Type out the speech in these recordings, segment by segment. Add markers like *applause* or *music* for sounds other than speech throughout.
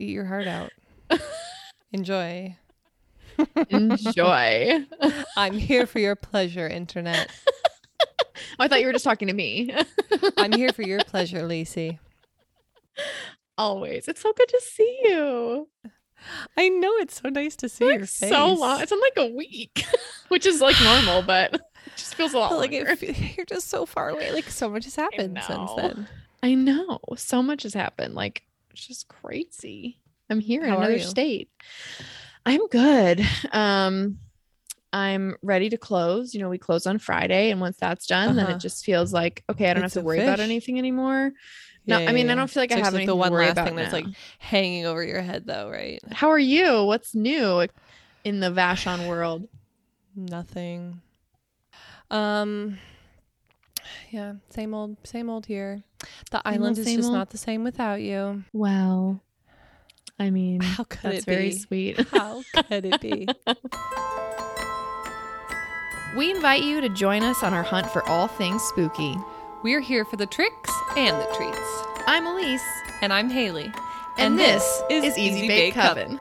Eat your heart out. *laughs* Enjoy. Enjoy. *laughs* I'm here for your pleasure, internet. Oh, I thought you were just talking to me. *laughs* I'm here for your pleasure, Lacey. Always. It's so good to see you. I know it's so nice to see Like, your face. so long. It's been like a week, which is like normal, but it just feels a lot like it, you're just so far away. Like so much has happened since then. I know. So much has happened. Like just crazy. I'm here in How another state. I'm good. Um I'm ready to close. You know, we close on Friday and once that's done, then Uh-huh. it just feels like okay, I don't It's have to worry about anything anymore. No, Yeah, I mean, yeah, I don't feel like So I have like anything the to one worry last about thing that's like hanging over your head, though, right? How are you? What's new in the Vashon world? *sighs* Nothing. Um. Yeah, same old, same old here. The Same island old, is just old? not the same without you. Well, I mean, How could that's it very be? sweet. *laughs* How could it be? *laughs* We invite you to join us on our hunt for all things spooky. We're here for the tricks and the treats. I'm Elise, And I'm Haley. and, this, is Easy Bake Coven.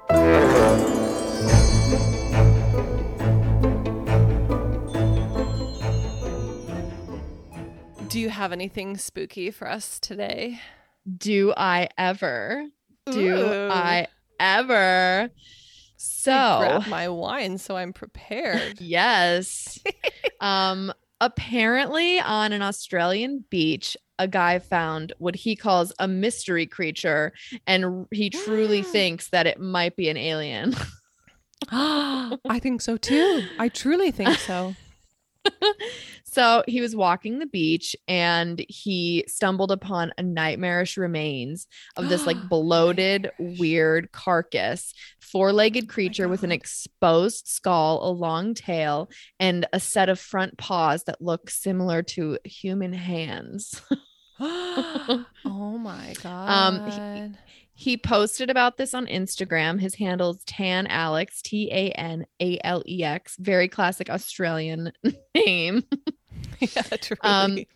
Do you have anything spooky for us today? Do I ever? Do Ooh. I ever? So I So, grab my wine so I'm prepared. *laughs* yes. *laughs* um apparently on an Australian beach, a guy found what he calls a mystery creature and he truly *gasps* thinks that it might be an alien. *laughs* *gasps* I think so too. I truly think so. So he was walking the beach and he stumbled upon a nightmarish remains of this like *gasps* bloated, weird carcass, four legged creature with an exposed skull, a long tail, and a set of front paws that look similar to human hands. *gasps* *laughs* oh my god. Um, He posted about this on Instagram. His handle is Tan Alex, T A N A L E X. Very classic Australian *laughs* name. *laughs* yeah, truly.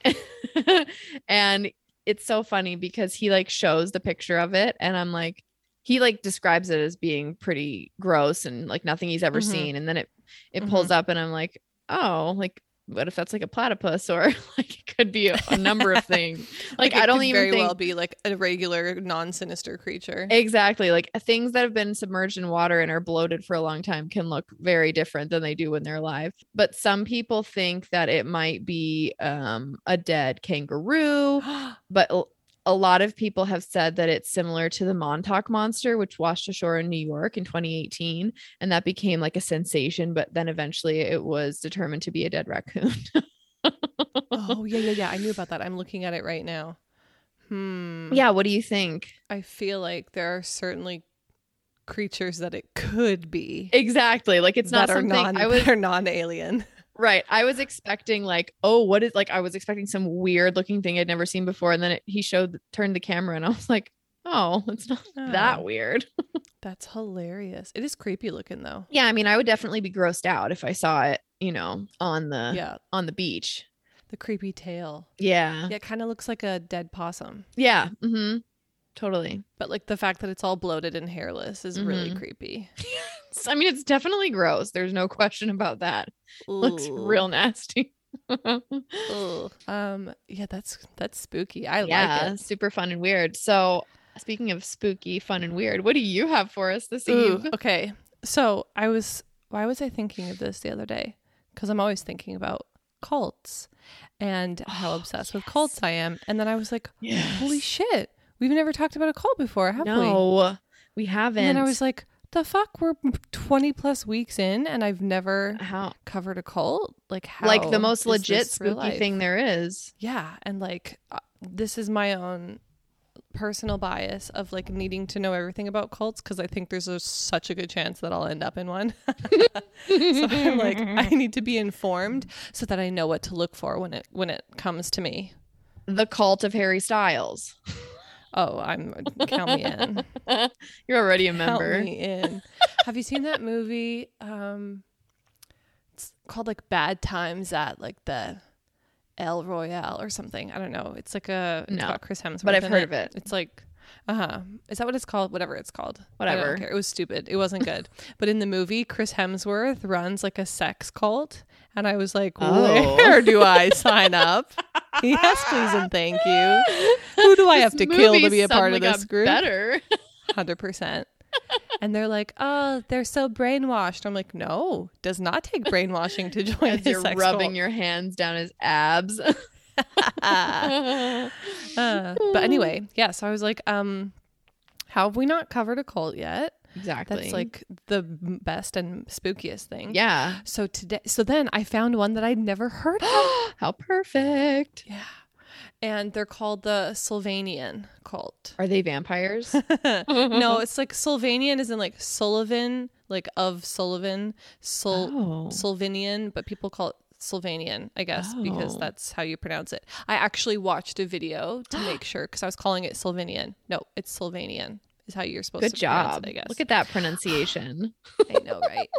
Um, *laughs* and it's so funny because he like shows the picture of it, and I'm like, he like describes it as being pretty gross and like nothing he's ever Mhm. seen. And then it it pulls up, and I'm like, oh, like what if that's like a platypus or *laughs* like it could be a, a number of things. *laughs* Like, it I don't could even very think well be like a regular non-sinister creature. Exactly. Like things that have been submerged in water and are bloated for a long time can look very different than they do when they're alive. But some people think that it might be um, a dead kangaroo. *gasps* But a- lot of people have said that it's similar to the Montauk monster, which washed ashore in New York in 2018. And that became like a sensation. But then eventually it was determined to be a dead raccoon. *laughs* oh yeah, yeah, yeah. I knew about that. I'm looking at it right now. Hmm. yeah. What do you think? I feel like there are certainly creatures that it could be. Exactly. Like it's not that are something non I that are non-alien. Right. I was expecting like, oh, what is like I was expecting some weird looking thing I'd never seen before. And then it, he showed turned the camera and I was like, oh, *laughs* it's not that Oh. weird. *laughs* That's hilarious. It is creepy looking though. Yeah, I mean, I would definitely be grossed out if I saw it, you know, on the yeah, on the beach. the creepy tail. Yeah. Yeah, it kind of looks like a dead possum. Yeah. Mm-hmm. Totally. But like the fact that it's all bloated and hairless is really Mhm. creepy. *laughs* I mean, it's definitely gross. There's no question about that. Looks real nasty. *laughs* Um. Yeah, that's that's spooky. I yeah, like it. super fun and weird. So, speaking of spooky, fun and weird, what do you have for us this Ooh, eve? okay. So I was. Why was I thinking of this the other day? Because I'm always thinking about cults and how Oh, obsessed with cults I am. And then I was like, holy shit, we've never talked about a cult before, have we? No, we haven't. And I was like, the fuck? We're 20 plus weeks in, and I've never how covered a cult. Like how? like the most legit spooky life? thing there is. Yeah, and like uh, this is my own personal bias of like needing to know everything about cults because I think there's a, such a good chance that I'll end up in one. *laughs* so I'm like, I *laughs* need to be informed so that I know what to look for when it when it comes to me. the cult of Harry Styles. Oh, I'm count me in. *laughs* You're already a member. Count me in. Have you seen that movie? Um, it's called like Bad Times at like the El Royale or something. I don't know. It's like a it's No, got Chris Hemsworth. but I've heard of it. It's like Uh huh. Is that what it's called? Whatever it's called. I don't Whatever. care. It was stupid. It wasn't good. *laughs* but in the movie, Chris Hemsworth runs like a sex cult, and I was like, Oh. where do I sign up? *laughs* yes, please and thank you. *laughs* Who do I have to kill to be a part of this group? Better. *laughs* Hundred percent. And they're like, oh, they're so brainwashed. I'm like, no, does not take brainwashing to join As you're rubbing cult. your hands down his abs. Uh, but anyway, yeah. So I was like, um, how have we not covered a cult yet? Exactly. That's like the best and spookiest thing. yeah. So today, so then I found one that I'd never heard of. *gasps* How perfect. yeah. And they're called the Sylvanian cult. Are they vampires? *laughs* no, *laughs* it's like Sylvanian is in like Sullivan, like of Sullivan, Sul- Oh. Sylvanian, but people call it Sylvanian, I guess, because Oh. that's how you pronounce it. I actually watched a video to make sure because I was calling it Sylvanian. No, it's Sylvanian is how you're supposed Good to pronounce job. it, I guess. Look at that *sighs* pronunciation. I know, right?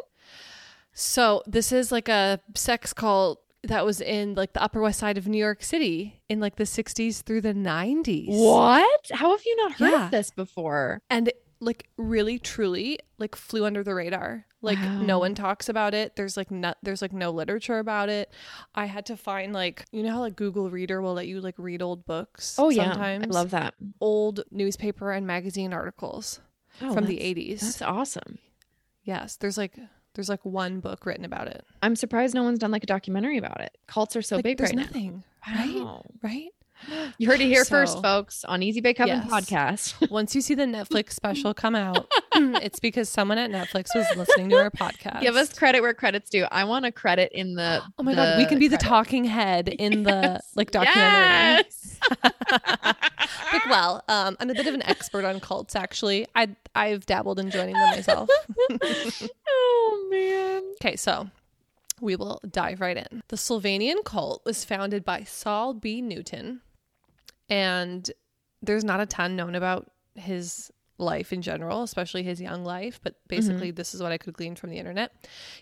so this is like a sex cult that was in like the Upper West Side of New York City in like the 60s through the 90s. what? How have you not heard Yeah. of this before? And like really truly like flew under the radar. Like no one talks about it. There's like no there's like no literature about it. I had to find like you know how like Google Reader will let you like read old books Oh yeah, sometimes I love that. old newspaper and magazine articles Oh, from the 80s. That's awesome. Yes, there's like there's like one book written about it. I'm surprised no one's done like a documentary about it. Cults are so like, big there's right nothing, now. right? Wow. Right? *gasps* You heard it here first, folks, on Easy Bake Coven Yes. podcast. *laughs* Once you see the Netflix special come out, *laughs* *clears throat* it's because someone at Netflix was listening to our podcast. Give us credit where credit's due. I want a credit in the. *gasps* Oh my god, we can be the talking head in the *laughs* like documentary. Yes. Like, well, um, I'm a bit of an expert on cults. Actually, I I've dabbled in joining them myself. oh man. Okay, so we will dive right in. The Sylvanian cult was founded by Saul B. Newton, and there's not a ton known about his life in general, especially his young life, but mm-hmm. basically, this is what I could glean from the internet.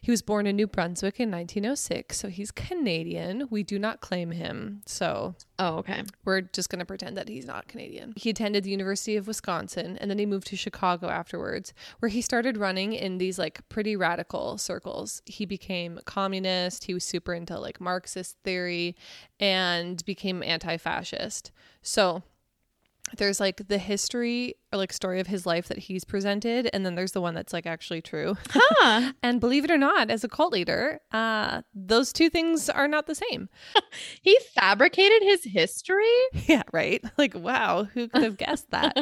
He was born in New Brunswick in 1906, so he's Canadian. We do not claim him, so Oh okay. we're just going to pretend that he's not Canadian. He attended the University of Wisconsin and then he moved to Chicago afterwards, where he started running in these like pretty radical circles. He became communist, he was super into like Marxist theory and became anti fascist. So there's like the history or like story of his life that he's presented, and then there's the one that's like actually true. Huh. *laughs* And believe it or not, as a cult leader, uh, those two things are not the same. *laughs* he fabricated his history. *laughs* Yeah, right. Like, wow, who could have guessed that?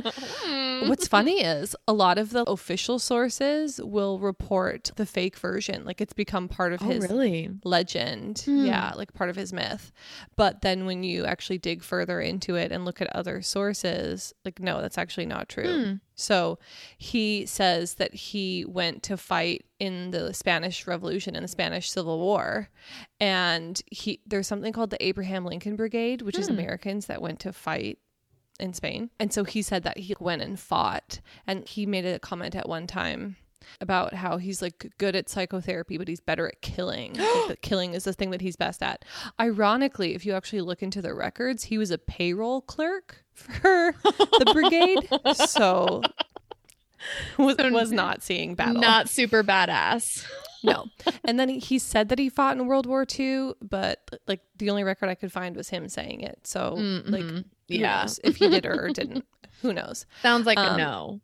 What's funny is a lot of the official sources will report the fake version. Like it's become part of Oh his really? legend. Hmm. Yeah, like part of his myth. But then when you actually dig further into it and look at other sources, like, no, that's actually not true. Hmm. So he says that he went to fight in the Spanish Revolution and the Spanish Civil War. And he there's something called the Abraham Lincoln Brigade, which is Hmm. Americans that went to fight in Spain. And so he said that he went and fought. And he made a comment at one time about how he's like good at psychotherapy, but he's better at killing. *gasps* like killing is the thing that he's best at. Ironically, if you actually look into the records, he was a payroll clerk for the brigade. *laughs* So was, So was not seeing battle. Not super badass. *laughs* no. And then he, said that he fought in World War II, but like the only record I could find was him saying it. So like Mhm. who yeah. if he did or didn't. *laughs* Who knows? Sounds like a Um, no.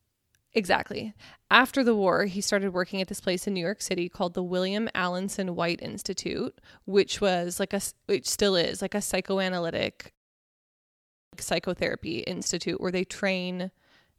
Exactly. After the war, he started working at this place in New York City called the William Alanson White Institute, which was like a, which still is like a psychoanalytic psychotherapy institute where they train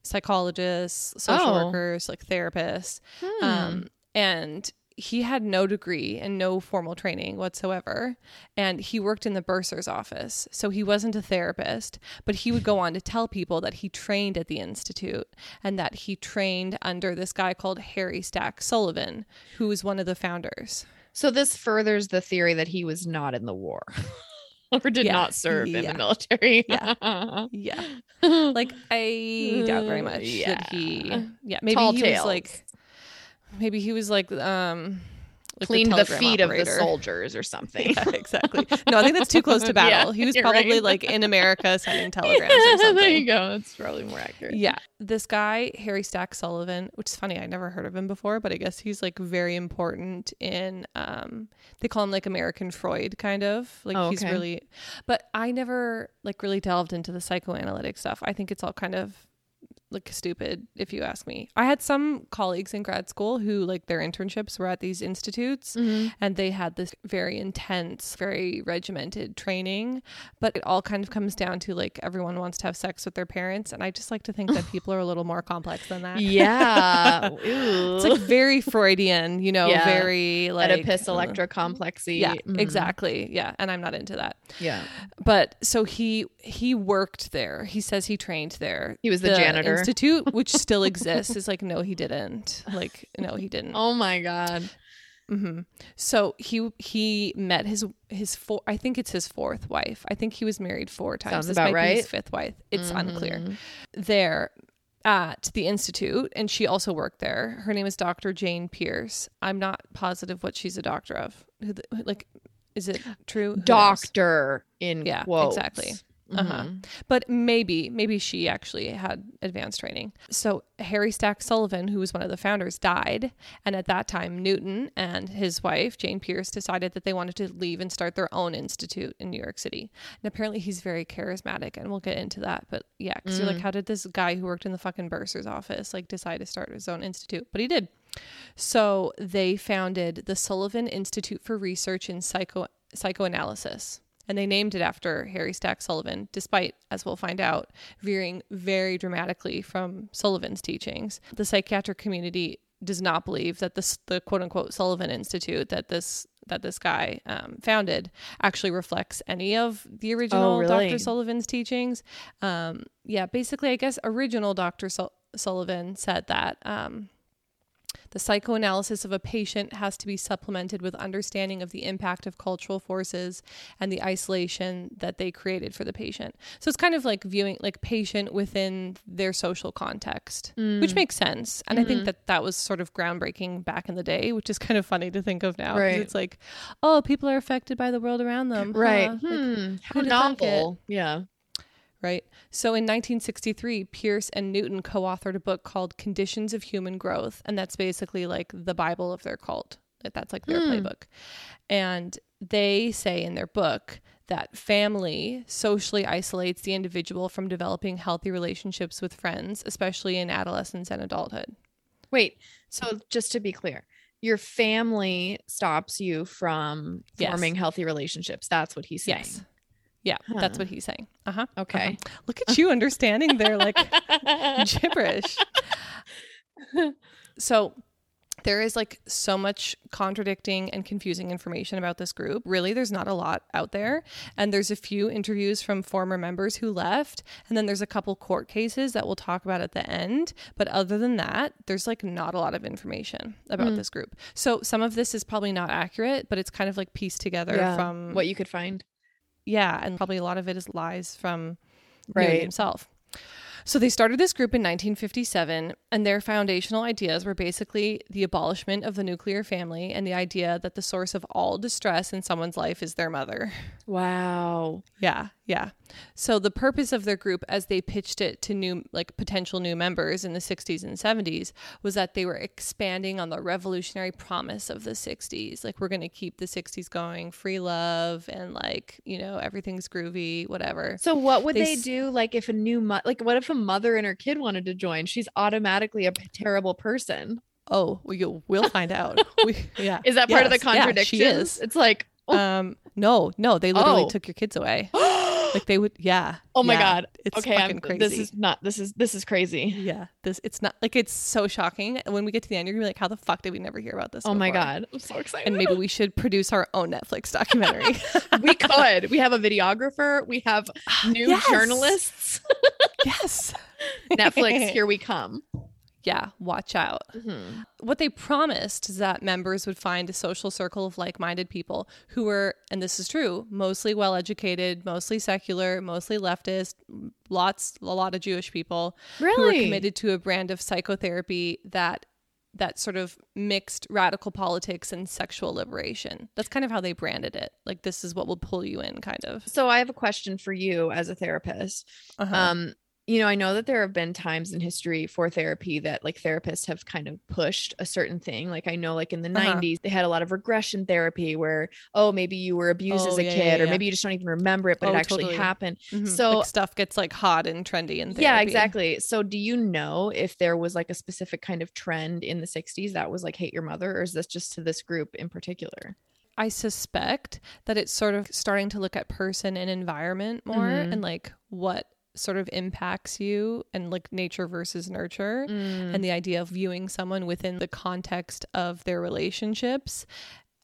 psychologists, social Oh. workers, like therapists. Hmm. Um, and he had no degree and no formal training whatsoever. And he worked in the bursar's office. So he wasn't a therapist, but he would go on to tell people that he trained at the Institute and that he trained under this guy called Harry Stack Sullivan, who was one of the founders. so this furthers the theory that he was not in the war. *laughs* or did Yeah. not serve in the military. Yeah. *laughs* Yeah. *laughs* Like, I doubt very much that he, Yeah. yeah, maybe Tall he tales. was like, maybe he was like, um, like Cleaned the, telegram feet of the soldiers or something. *laughs* Yeah, exactly. No, I think that's too close to *laughs* Yeah, battle. he was probably right. like in America *laughs* sending telegrams or something. there you go. That's probably more accurate. Yeah. This guy, Harry Stack Sullivan, which is funny, I never heard of him before, but I guess he's like very important in um they call him like American Freud kind of. Like Oh, he's okay. really but I never like really delved into the psychoanalytic stuff. I think it's all kind of like stupid if you ask me. I had some colleagues in grad school who like their internships were at these institutes Mhm. and they had this very intense, very regimented training. But it all kind of comes down to like everyone wants to have sex with their parents. And I just like to think that *sighs* people are a little more complex than that. Yeah. *laughs* It's like very Freudian, you know, Yeah. very like Oedipus uh, electrocomplexy. Yeah, Mhm. exactly. Yeah, and I'm not into that. Yeah. But so he he worked there. He says he trained there. He was the janitor. Institute, which still exists, is like no, he didn't. Like no, he didn't. Oh my god. hmm So he he met his his four. I think it's his fourth wife. I think he was married four times. Sounds this about might be his right. fifth wife. It's unclear. Mhm. There at the institute, and she also worked there. Her name is Dr. Jane Pierce. I'm not positive what she's a doctor of. Like, is it true? Who knows? Doctor in Yeah, quotes. exactly. Uh-huh. Mhm. But maybe, maybe she actually had advanced training. So Harry Stack Sullivan, who was one of the founders, died. And at that time, Newton and his wife, Jane Pierce, decided that they wanted to leave and start their own institute in New York City. And apparently he's very charismatic, and we'll get into that. But yeah, because you're like, how did this guy who worked in the fucking bursar's office like decide to start his own institute? But he did. So they founded the Sullivan Institute for Research in Psycho Psychoanalysis. And they named it after Harry Stack Sullivan, despite, as we'll find out, veering very dramatically from Sullivan's teachings. The psychiatric community does not believe that this, the quote unquote Sullivan Institute that this that this guy um, founded actually reflects any of the original really? Dr. Sullivan's teachings. Um, yeah, basically, I guess original Dr. Sul- Sullivan said that um, the psychoanalysis of a patient has to be supplemented with understanding of the impact of cultural forces and the isolation that they created for the patient. So it's kind of like viewing like patient within their social context, which makes sense. And I think that that was sort of groundbreaking back in the day, which is kind of funny to think of now. Right. It's like, oh, people are affected by the world around them. Right. huh? Like, Hmm. How have thunk novel. Yeah. Right? So in 1963, Pierce and Newton co authored a book called Conditions of Human Growth. And that's basically like the Bible of their cult. That- That's like their hmm. playbook. And they say in their book that family socially isolates the individual from developing healthy relationships with friends, especially in adolescence and adulthood. Wait. So just to be clear, your family stops you from Yes. forming healthy relationships. That's what he's saying. Yes. Yeah, that's what he's saying. Uh huh. Okay. Look at you understanding their like *laughs* gibberish. So there is like so much contradicting and confusing information about this group. Really, there's not a lot out there. And there's a few interviews from former members who left. And then there's a couple court cases that we'll talk about at the end. But other than that, there's like not a lot of information about this group. So some of this is probably not accurate, but it's kind of like pieced together Yeah. from what you could find. Yeah, and probably a lot of it is lies from Right. Himself. So they started this group in 1957, and their foundational ideas were basically the abolishment of the nuclear family and the idea that the source of all distress in someone's life is their mother. Wow. Yeah, yeah. So the purpose of their group as they pitched it to new like potential new members in the 60s and 70s was that they were expanding on the revolutionary promise of the 60s. Like we're going to keep the 60s going, free love and like, you know, everything's groovy, whatever. So what would They they, do like if a new mo- like what if a mother and her kid wanted to join? She's automatically a p- terrible person. Oh, we, we'll find out. *laughs* We, yeah. Is that part of the Yes, yeah, contradiction? she is. It's like oh, Um, no, no, they literally Oh. took your kids away. *gasps* *gasps* *gasps* *gasps* Like they would, yeah. oh my yeah. god. It's okay, fucking I'm, crazy. this is not this is this is crazy. Yeah, this it's not like it's so shocking. When we get to the end, you're gonna be like, "How the fuck did we never hear about this?" Oh my god. I'm so excited. And maybe we should produce our own Netflix *laughs* documentary. we could. We have a videographer. We have *gasps* new Yes. journalists. *laughs* yes. Netflix, *laughs* here we come. Yeah, watch out. Mhm. What they promised is that members would find a social circle of like-minded people who were, and this is true, mostly well-educated, mostly secular, mostly leftist, lots, a lot of Jewish people who were committed to a brand of psychotherapy that that sort of mixed radical politics and sexual liberation. That's kind of how they branded it. Like this is what will pull you in, kind of. So I have a question for you as a therapist. Uh-huh. Um, you know, I know that there have been times in history for therapy that like therapists have kind of pushed a certain thing. Like I know like in the Uh-huh. 90s they had a lot of regression therapy where oh maybe you were abused as Oh, a yeah, kid yeah, or maybe you just don't even remember it but Oh, it actually totally. happened. Mhm. so- like stuff gets like hot and trendy in therapy. Yeah, exactly. So do you know if there was like a specific kind of trend in the 60s that was like hate your mother or is this just to this group in particular? I suspect that it's sort of starting to look at person and environment more Mhm. and like what sort of impacts you and like nature versus nurture Mm. and the idea of viewing someone within the context of their relationships.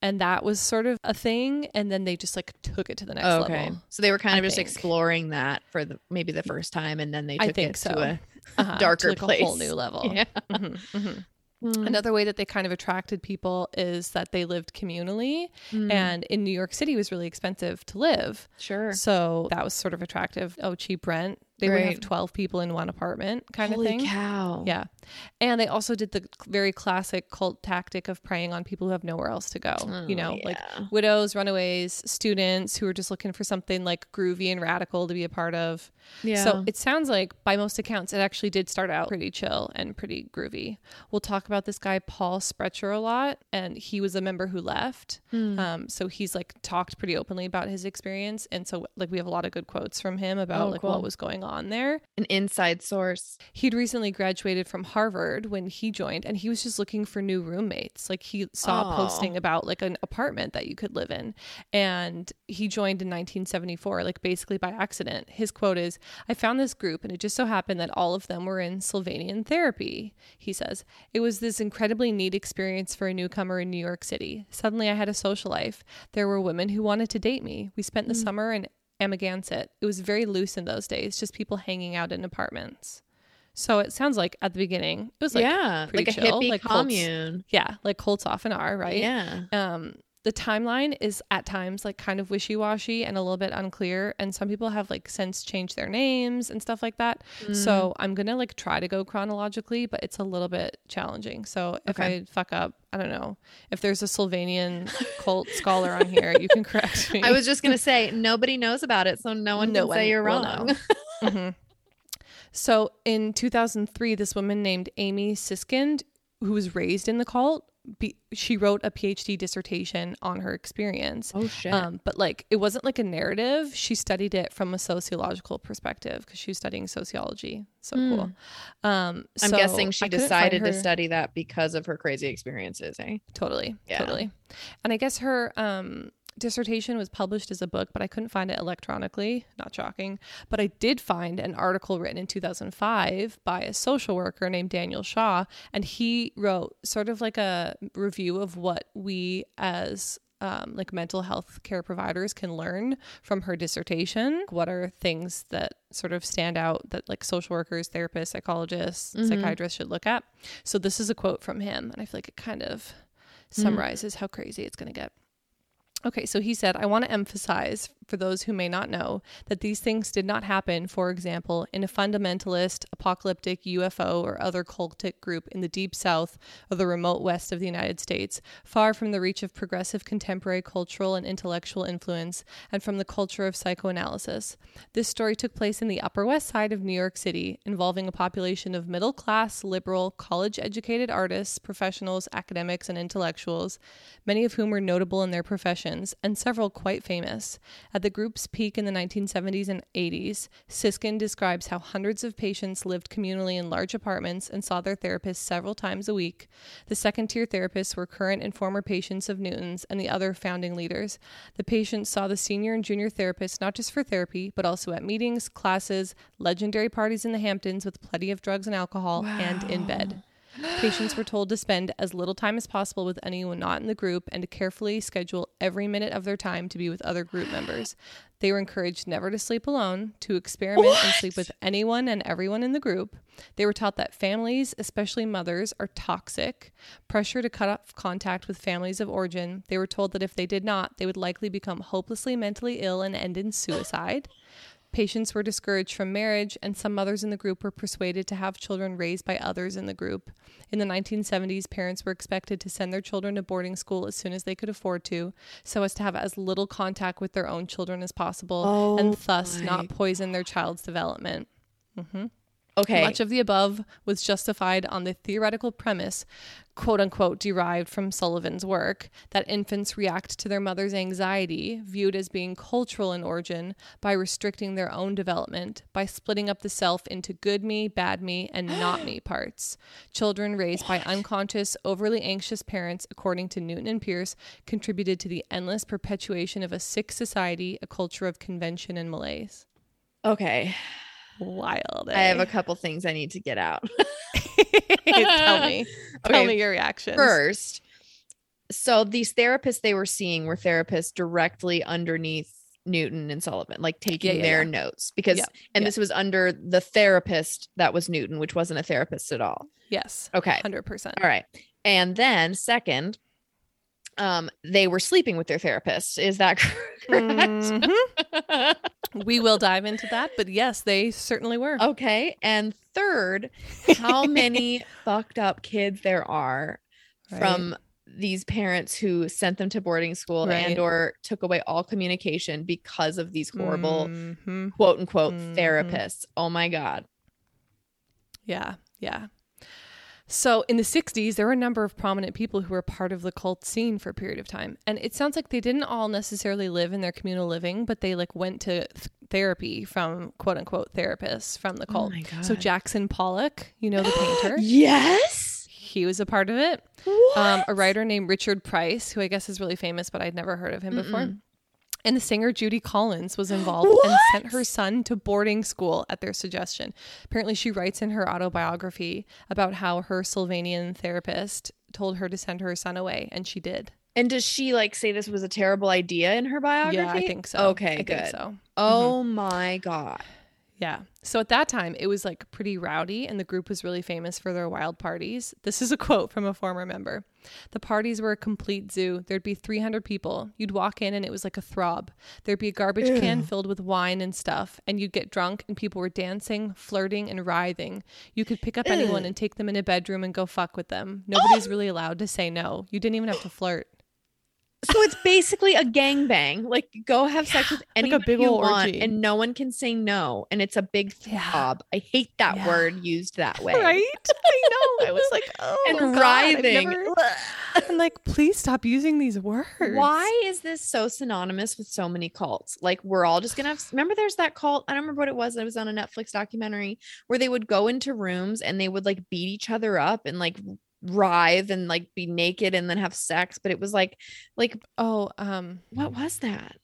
And that was sort of a thing. And then they just like took it to the next Oh, okay. level. So they were kind I of just think. exploring that for the maybe the first time and then they took I think it so. *laughs* to a Uh-huh, to, darker place a whole new level. *laughs* Yeah. Mhm, mhm. Mm. Another way that they kind of attracted people is that they lived communally. Mm. And in New York City, it was really expensive to live. sure. So that was sort of attractive. Oh, cheap rent. They would Right. have 12 people in one apartment kind Holy of thing. cow. Yeah. And they also did the very classic cult tactic of preying on people who have nowhere else to go. you Oh, know, like widows, runaways, students who are just looking for something like groovy and radical to be a part of. Yeah. So it sounds like, by most accounts, it actually did start out pretty chill and pretty groovy. We'll talk about this guy, Paul Sprecher, a lot, and he was a member who left. Hmm. Um, so he's like talked pretty openly about his experience. And so, like, we have a lot of good quotes from him about Oh, like cool. what was going on there. An inside source. He'd recently graduated from Harvard when he joined, and he was just looking for new roommates. Like, he saw a posting about like an apartment that you could live in, and he joined in 1974, like basically by accident. His quote is, I found this group, and it just so happened that all of them were in Sylvanian therapy. He says, It was this incredibly neat experience for a newcomer in New York City. Suddenly, I had a social life. There were women who wanted to date me. We spent the mm. summer in Amagansett. It was very loose in those days, just people hanging out in apartments. So it sounds like at the beginning, it was like, yeah. pretty Like a hippie like commune. yeah, like cults often are, right? Yeah. Um, the timeline is at times like kind of wishy washy and a little bit unclear. And some people have like since changed their names and stuff like that. Mm. So I'm going to like try to go chronologically, but it's a little bit challenging. So if Okay. I fuck up, I don't know. If there's a Sylvanian cult scholar on here, you can correct me. I was just gonna say nobody knows about it, so no one No can one say you're wrong. Mhm. So in 2003, this woman named Amy Siskind, who was raised in the cult, be, she wrote a PhD dissertation on her experience. oh shit. Um, but like it wasn't like a narrative. She studied it from a sociological perspective because she was studying sociology. So Hmm. cool. Um, I'm so guessing she I decided find to study that because of her crazy experiences, eh? Totally. Yeah. Totally. And I guess her um dissertation was published as a book, but I couldn't find it electronically. Not shocking. But I did find an article written in 2005 by a social worker named Daniel Shaw, and he wrote sort of like a review of what we as um, like mental health care providers can learn from her dissertation. What are things that sort of stand out that like social workers, therapists, psychologists, Mhm. psychiatrists should look at? So this is a quote from him, and I feel like it kind of summarizes how crazy it's going to get. Okay, so he said, I want to emphasize for those who may not know that these things did not happen, for example, in a fundamentalist, apocalyptic UFO or other cultic group in the deep south or the remote west of the United States, far from the reach of progressive contemporary cultural and intellectual influence and from the culture of psychoanalysis. This story took place in the Upper West Side of New York City, involving a population of middle class, liberal, college educated artists, professionals, academics, and intellectuals, many of whom were notable in their professions and several quite famous. At the group's peak in the 1970s and 80s, Siskind describes how hundreds of patients lived communally in large apartments and saw their therapists several times a week. The second tier therapists were current and former patients of Newton's and the other founding leaders. The patients saw the senior and junior therapists not just for therapy, but also at meetings, classes, legendary parties in the Hamptons with plenty of drugs and alcohol, and in bed. Patients were told to spend as little time as possible with anyone not in the group and to carefully schedule every minute of their time to be with other group members. They were encouraged never to sleep alone, to experiment and sleep with anyone and everyone in the group. They were taught that families, especially mothers, are toxic. Pressure to cut off contact with families of origin. They were told that if they did not, they would likely become hopelessly mentally ill and end in suicide. Patients were discouraged from marriage, and some mothers in the group were persuaded to have children raised by others in the group. In the 1970s, parents were expected to send their children to boarding school as soon as they could afford to, so as to have as little contact with their own children as possible, Oh and thus not poison their child's development. Mm-hmm. Okay. Much of the above was justified on the theoretical premise, quote unquote, derived from Sullivan's work, that infants react to their mother's anxiety, viewed as being cultural in origin, by restricting their own development, by splitting up the self into good me, bad me, and not me *gasps* parts. Children raised by unconscious, overly anxious parents, according to Newton and Pierce, contributed to the endless perpetuation of a sick society, a culture of convention and malaise. okay. Wild. I have eh? a couple things I need to get out. *laughs* Tell me. *laughs* Tell Okay, me your reactions. First, so these therapists they were seeing were therapists directly underneath Newton and Sullivan, like taking yeah, their yeah. notes because, Yeah, and yeah. this was under the therapist that was Newton, which wasn't a therapist at all. Yes. Okay. 100%. All right. And then second, um, they were sleeping with their therapist. Is that *laughs* correct? Mhm. *laughs* we will dive into that, but yes, they certainly were. okay. And third, how many *laughs* fucked up kids there are Right. from these parents who sent them to boarding school Right. and or took away all communication because of these horrible Mhm. quote unquote Mhm. therapists. Oh my god. Yeah, yeah. So in the 60s, there were a number of prominent people who were part of the cult scene for a period of time. And it sounds like they didn't all necessarily live in their communal living, but they like went to th- therapy from quote unquote therapists from the Oh cult. my So Jackson Pollock, you know the *gasps* painter, Yes. he was a part of it. What? um, a writer named Richard Price, who I guess is really famous, but I'd never heard of him before. And the singer Judy Collins was involved and sent her son to boarding school at their suggestion. Apparently, she writes in her autobiography about how her Sylvanian therapist told her to send her son away, and she did. and does she like say this was a terrible idea in her biography? Yeah, I think so. Okay, I good. so. Oh mm-hmm. my god. Yeah. So at that time, it was like pretty rowdy, and the group was really famous for their wild parties. This is a quote from a former member. The parties were a complete zoo. There'd be 300 people. You'd walk in, and it was like a throb. There'd be a garbage can filled with wine and stuff, and you'd get drunk, and people were dancing, flirting, and writhing. You could pick up anyone and take them in a bedroom and go fuck with them. Nobody's really allowed to say no. You didn't even have to flirt. So it's basically a gangbang. Like go have sex with like anyone big you want, orgy. and no one can say no. And it's a big Yeah. throb. I hate that Yeah. word used that way. Right? I know. I was like, *laughs* oh, And God, writhing. never- *laughs* I'm like, please stop using these words. Why is this so synonymous with so many cults? Like we're all just gonna have. Remember, there's that cult. I don't remember what it was. It was on a Netflix documentary where they would go into rooms and they would like beat each other up and like writhe and like be naked and then have sex. But it was like, like Oh, um, what was that?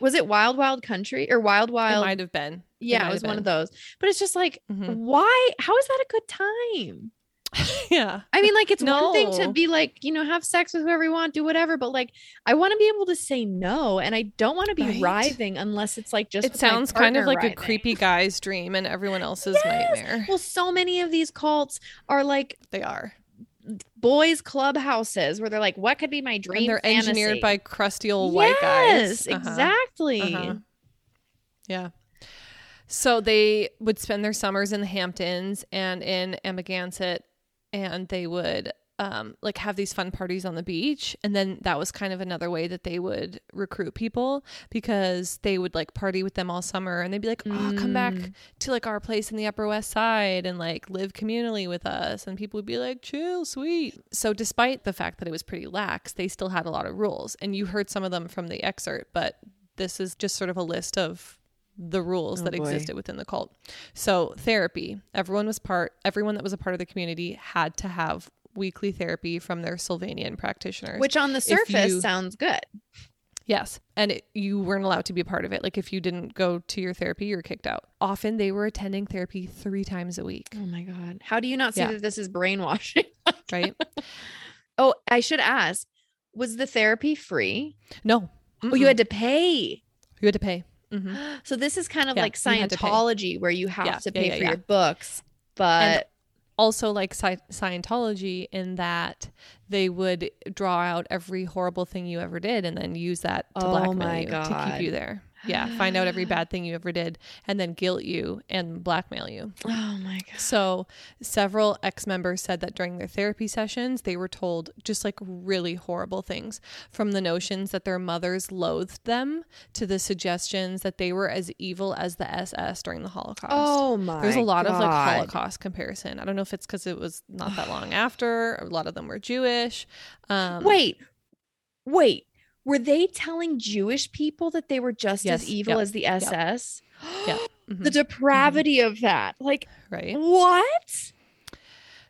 Was it Wild Wild Country or Wild Wild? it might have been. yeah, it was one of those. But it's just like, Mhm. why? How is that a good time? *laughs* yeah. I mean, like it's one thing to be like, you know, have sex with whoever you want, do whatever, but like I want to be able to say no, and I don't want to be Right. writhing unless it's like just. It sounds kind of like a creepy guy's dream and everyone else's Yes. nightmare. Well, so many of these cults are like They are. boys' clubhouses where they're like, "What could be my dream?" and they're engineered by crusty old white guys. Yes, Uh-huh. exactly. Uh-huh. Yeah. So they would spend their summers in the Hamptons and in Amagansett, and they would um, like have these fun parties on the beach. And then that was kind of another way that they would recruit people because they would like party with them all summer, and they'd be like, "Oh, come back Mm. to like our place in the Upper West Side and like live communally with us." And people would be like, "Chill, sweet." So despite the fact that it was pretty lax, they still had a lot of rules, and you heard some of them from the excerpt, but this is just sort of a list of the rules Oh, that boy. existed within the cult. So therapy, everyone was part everyone that was a part of the community had to have weekly therapy from their Sylvanian practitioners. Which on the surface you- sounds good. yes, and it, you weren't allowed to be a part of it. Like if you didn't go to your therapy, you were kicked out. Often they were attending therapy 3 times a week, Oh my god! How do you not see Yeah. that this is brainwashing? *laughs* right? oh, I should ask: Was the therapy free? no. Oh, you had to pay. you had to pay. Hmm *gasps* So this is kind of Yeah, like you had to pay. Scientology, where you have Yeah, to pay yeah, for your books, but also like Sci- Scientology in that they would draw out every horrible thing you ever did and then use that to Oh blackmail you to keep you there. Yeah, find out every bad thing you ever did and then guilt you and blackmail you. Oh my god. So, several ex members said that during their therapy sessions, they were told just like really horrible things from the notions that their mothers loathed them to the suggestions that they were as evil as the SS during the Holocaust. Oh my. There's a lot of like Holocaust comparison. I don't know if it's because it was not that long after. A lot of them were Jewish. Um, Wait, wait. Were they telling Jewish people that they were just Yes, as evil yep, as the SS? Yep, *gasps* mhm. The depravity of that. Like, right. what?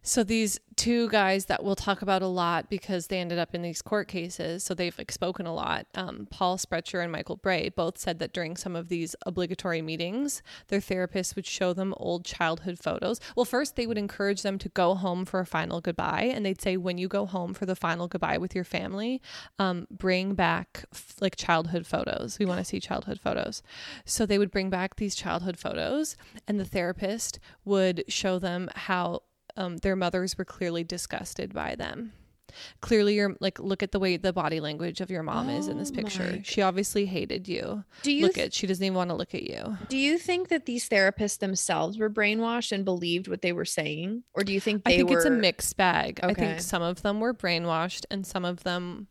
So these two guys that we'll talk about a lot because they ended up in these court cases, so they've like spoken a lot. Um, Paul Sprecher and Michael Bray both said that during some of these obligatory meetings, their therapists would show them old childhood photos. Well, first they would encourage them to go home for a final goodbye, and they'd say, when you go home for the final goodbye with your family, um, bring back f- like childhood photos. We want to see childhood photos. So they would bring back these childhood photos, and the therapist would show them how um, their mothers were clearly disgusted by them. Clearly, you're like, look at the way the body language of your mom is in this Oh picture. She obviously hated you. Do you look th- at, she doesn't even want to look at you. do you think that these therapists themselves were brainwashed and believed what they were saying, or do you think they I think were? it's a mixed bag. I think some of them were brainwashed and some of them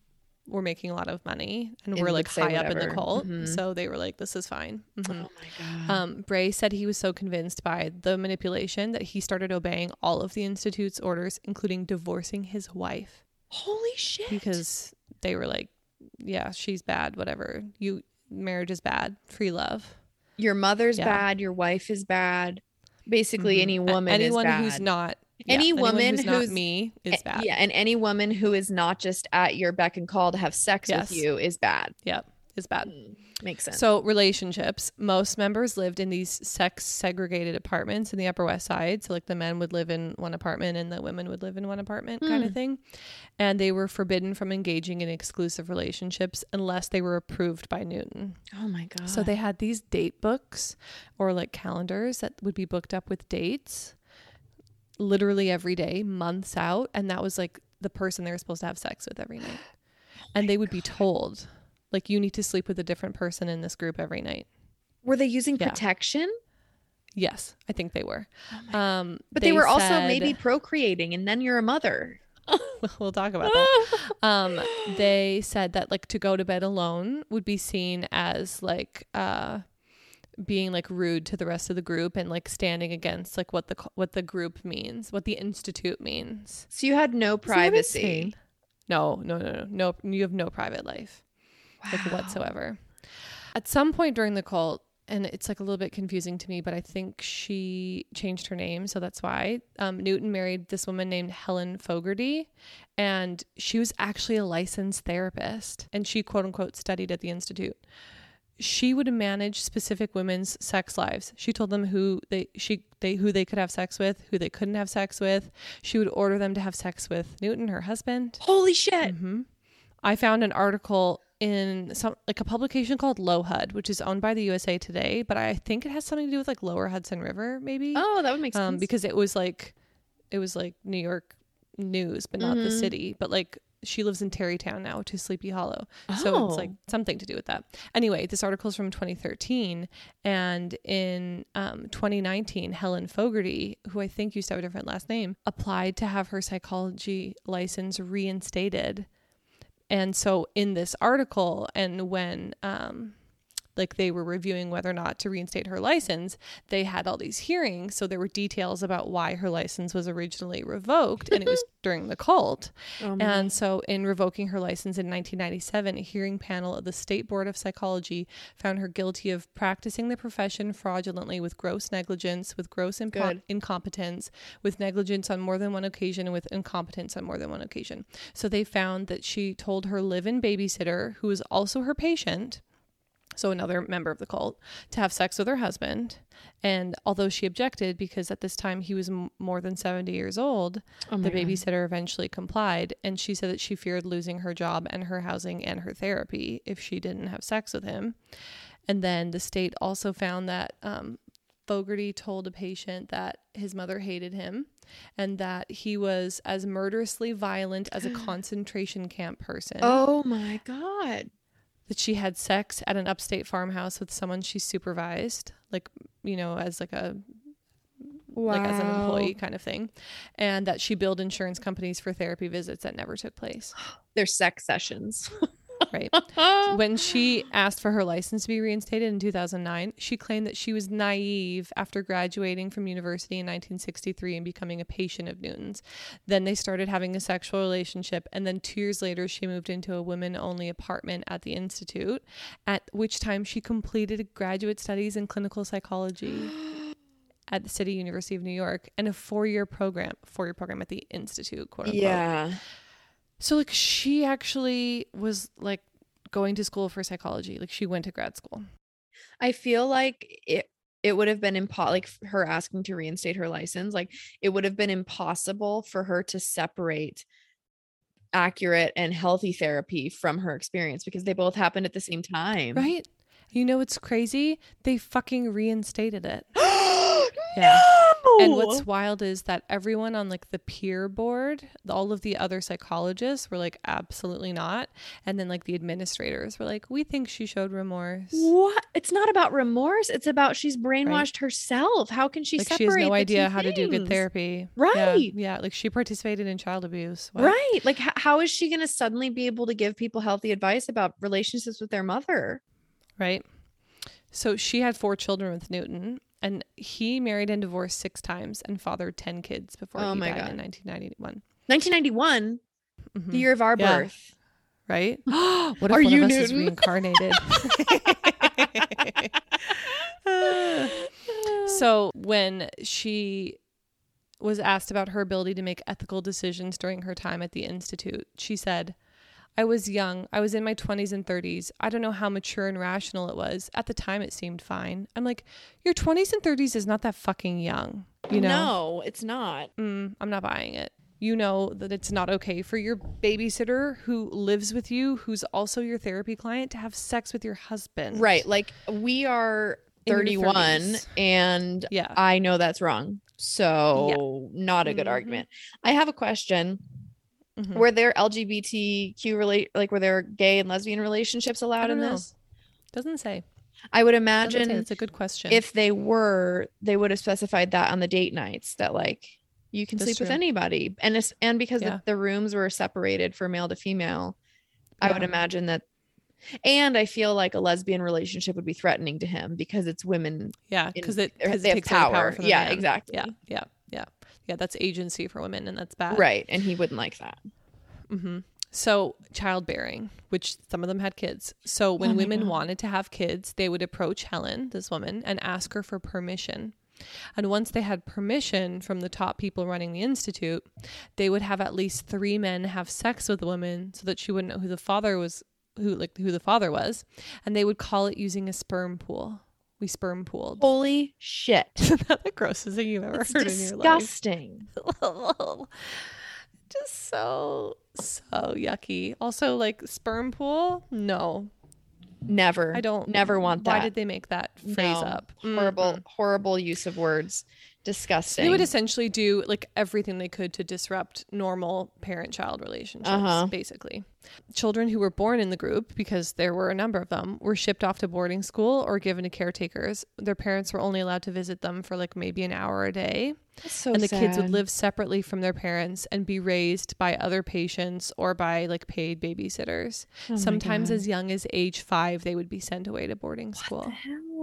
were making a lot of money and And were like high up in the whatever. cult. Mhm. So they were like, this is fine. Mhm. Oh my god. Um, Bray said he was so convinced by the manipulation that he started obeying all of the Institute's orders, including divorcing his wife. Holy shit. because they were like, yeah, she's bad, whatever. You marriage is bad, free love. your mother's Yeah. bad, your wife is bad. Basically, Mhm. any woman anyone who's not yeah, Any anyone woman who's me is bad. Yeah, and any woman who is not just at your beck and call to have sex Yes. with you is bad. Yep, is bad. Mm, Makes sense. So relationships, most members lived in these sex segregated apartments in the Upper West Side. So like the men would live in one apartment and the women would live in one apartment kind Hmm. of thing. And they were forbidden from engaging in exclusive relationships unless they were approved by Newton. oh my god. So they had these date books or like calendars that would be booked up with dates literally every day, months out. And that was like the person they were supposed to have sex with every night. *sighs* and they would be told, like, you need to sleep with a different person in this group every night. were they using Yeah. protection? Yes, I think they were. Oh Um, But they, were also maybe procreating, and then you're a mother. *laughs* we'll talk about that. *laughs* Um, they said that like to go to bed alone would be seen as like uh being like rude to the rest of the group and like standing against like what the what the group means, what the institute means. So you had no privacy. No, no, no, no, no. You have no private life like whatsoever. At some point during the cult, and it's like a little bit confusing to me, but I think she changed her name, so that's why. Um, Newton married this woman named Helen Fogarty, and she was actually a licensed therapist, and she quote unquote studied at the institute. She would manage specific women's sex lives. She told them who they she they who they could have sex with, who they couldn't have sex with. She would order them to have sex with Newton, her husband. Holy shit. hmm I found an article in some like a publication called LoHud, which is owned by the USA Today, but I think it has something to do with like Lower Hudson River, maybe. Oh, that would make sense. um, because it was like it was like New York news, but not the Mhm. city. But like she lives in Tarrytown now, which is Sleepy Hollow. So Oh. it's like something to do with that. Anyway, this article is from 2013. And in um, 2019, Helen Fogarty, who I think used to have a different last name, applied to have her psychology license reinstated. And so in this article, and when um, like they were reviewing whether or not to reinstate her license, they had all these hearings. So there were details about why her license was originally revoked, and it was *laughs* during the cult. Oh And so, in revoking her license in 1997, a hearing panel of the State Board of Psychology found her guilty of practicing the profession fraudulently with gross negligence, with gross impo- incompetence, with negligence on more than one occasion, and with incompetence on more than one occasion. So, they found that she told her live in babysitter, who was also her patient, so another member of the cult, to have sex with her husband. And although she objected because at this time he was m- more than 70 years old, Oh the God. babysitter eventually complied. And she said that she feared losing her job and her housing and her therapy if she didn't have sex with him. And then the state also found that um, Fogarty told a patient that his mother hated him and that he was as murderously violent as a *gasps* concentration camp person. Oh my god. That she had sex at an upstate farmhouse with someone she supervised, like you know, as like a like as an employee kind of thing, and that she billed insurance companies for therapy visits that never took place. *gasps* Their sex sessions. *laughs* Right. *laughs* when she asked for her license to be reinstated in 2009, she claimed that she was naive after graduating from university in 1963 and becoming a patient of Newton's. Then they started having a sexual relationship, and then two years later, she moved into a women only apartment at the Institute, at which time she completed graduate studies in clinical psychology. *gasps* At the City University of New York and a four year program, four year program at the Institute, quote unquote. yeah. So like she actually was like going to school for psychology. Like she went to grad school. I feel like it it would have been impo- like her asking to reinstate her license like it would have been impossible for her to separate accurate and healthy therapy from her experience because they both happened at the same time Right? You know what's crazy? They fucking reinstated it. *gasps* *gasps* yeah And what's wild is that everyone on like the peer board, all of the other psychologists were like absolutely not. And then like the administrators were like, "We think she showed remorse." what it's not about remorse it's about she's brainwashed herself how can she like separate she has no the idea how to do good things? therapy. Yeah, Right. Yeah, like she participated in child abuse. Right like h- how is she going to suddenly be able to give people healthy advice about relationships with their mother right? So she had four children with Newton, and he married and divorced six times and fathered 10 kids before Oh he died God. in 1991. 1991 Mhm. the year of our Yeah. birth Right? *gasps* what if Are one you of us is reincarnated? *laughs* *laughs* *laughs* so when she was asked about her ability to make ethical decisions during her time at the institute, she said, I was young. I was in my 20s and 30s. I don't know how mature and rational it was. At the time, it seemed fine. I'm like, your 20s and 30s is not that fucking young. You know? no it's not Mm, I'm not buying it. You know that it's not okay for your babysitter who lives with you, who's also your therapy client, to have sex with your husband. Right. Like we are 31 and Yeah. I know that's wrong. So not a good Mhm. argument. I have a question. Mhm. Were there LGBTQ relate like were there gay and lesbian relationships allowed in know. this? Doesn't say. I would imagine It's a good question. if they were, they would have specified that on the date nights that like you can That's sleep with anybody. And it's and because Yeah. the, the rooms were separated for male to female, I would imagine that and I feel like a lesbian relationship would be threatening to him because it's women yeah, because it, 'cause they it have power. power Yeah, man. exactly. Yeah, yeah, yeah. That's agency for women, and that's bad. right. And he wouldn't like that. hmm So childbearing, which some of them had kids. So when Oh women God. wanted to have kids, they would approach Helen, this woman, and ask her for permission. And once they had permission from the top people running the institute, they would have at least three men have sex with the woman so that she wouldn't know who the father was, who like who the father was, and they would call it using a sperm pool. We sperm pooled. Holy shit. *laughs* Isn't that the grossest thing you've ever It's heard in your life? disgusting. *laughs* just so so yucky. Also, like sperm pool. No, Never. I don't. never want that. Why did they make that phrase No. up? horrible, Mm-mm. horrible use of words. Disgusting. They would essentially do like everything they could to disrupt normal parent-child relationships. Uh-huh. Basically, children who were born in the group, because there were a number of them, were shipped off to boarding school or given to caretakers. Their parents were only allowed to visit them for like maybe an hour a day. So and the kids would live separately from their parents and be raised by other patients or by like paid babysitters. Oh Sometimes as young as age five, they would be sent away to boarding What the school.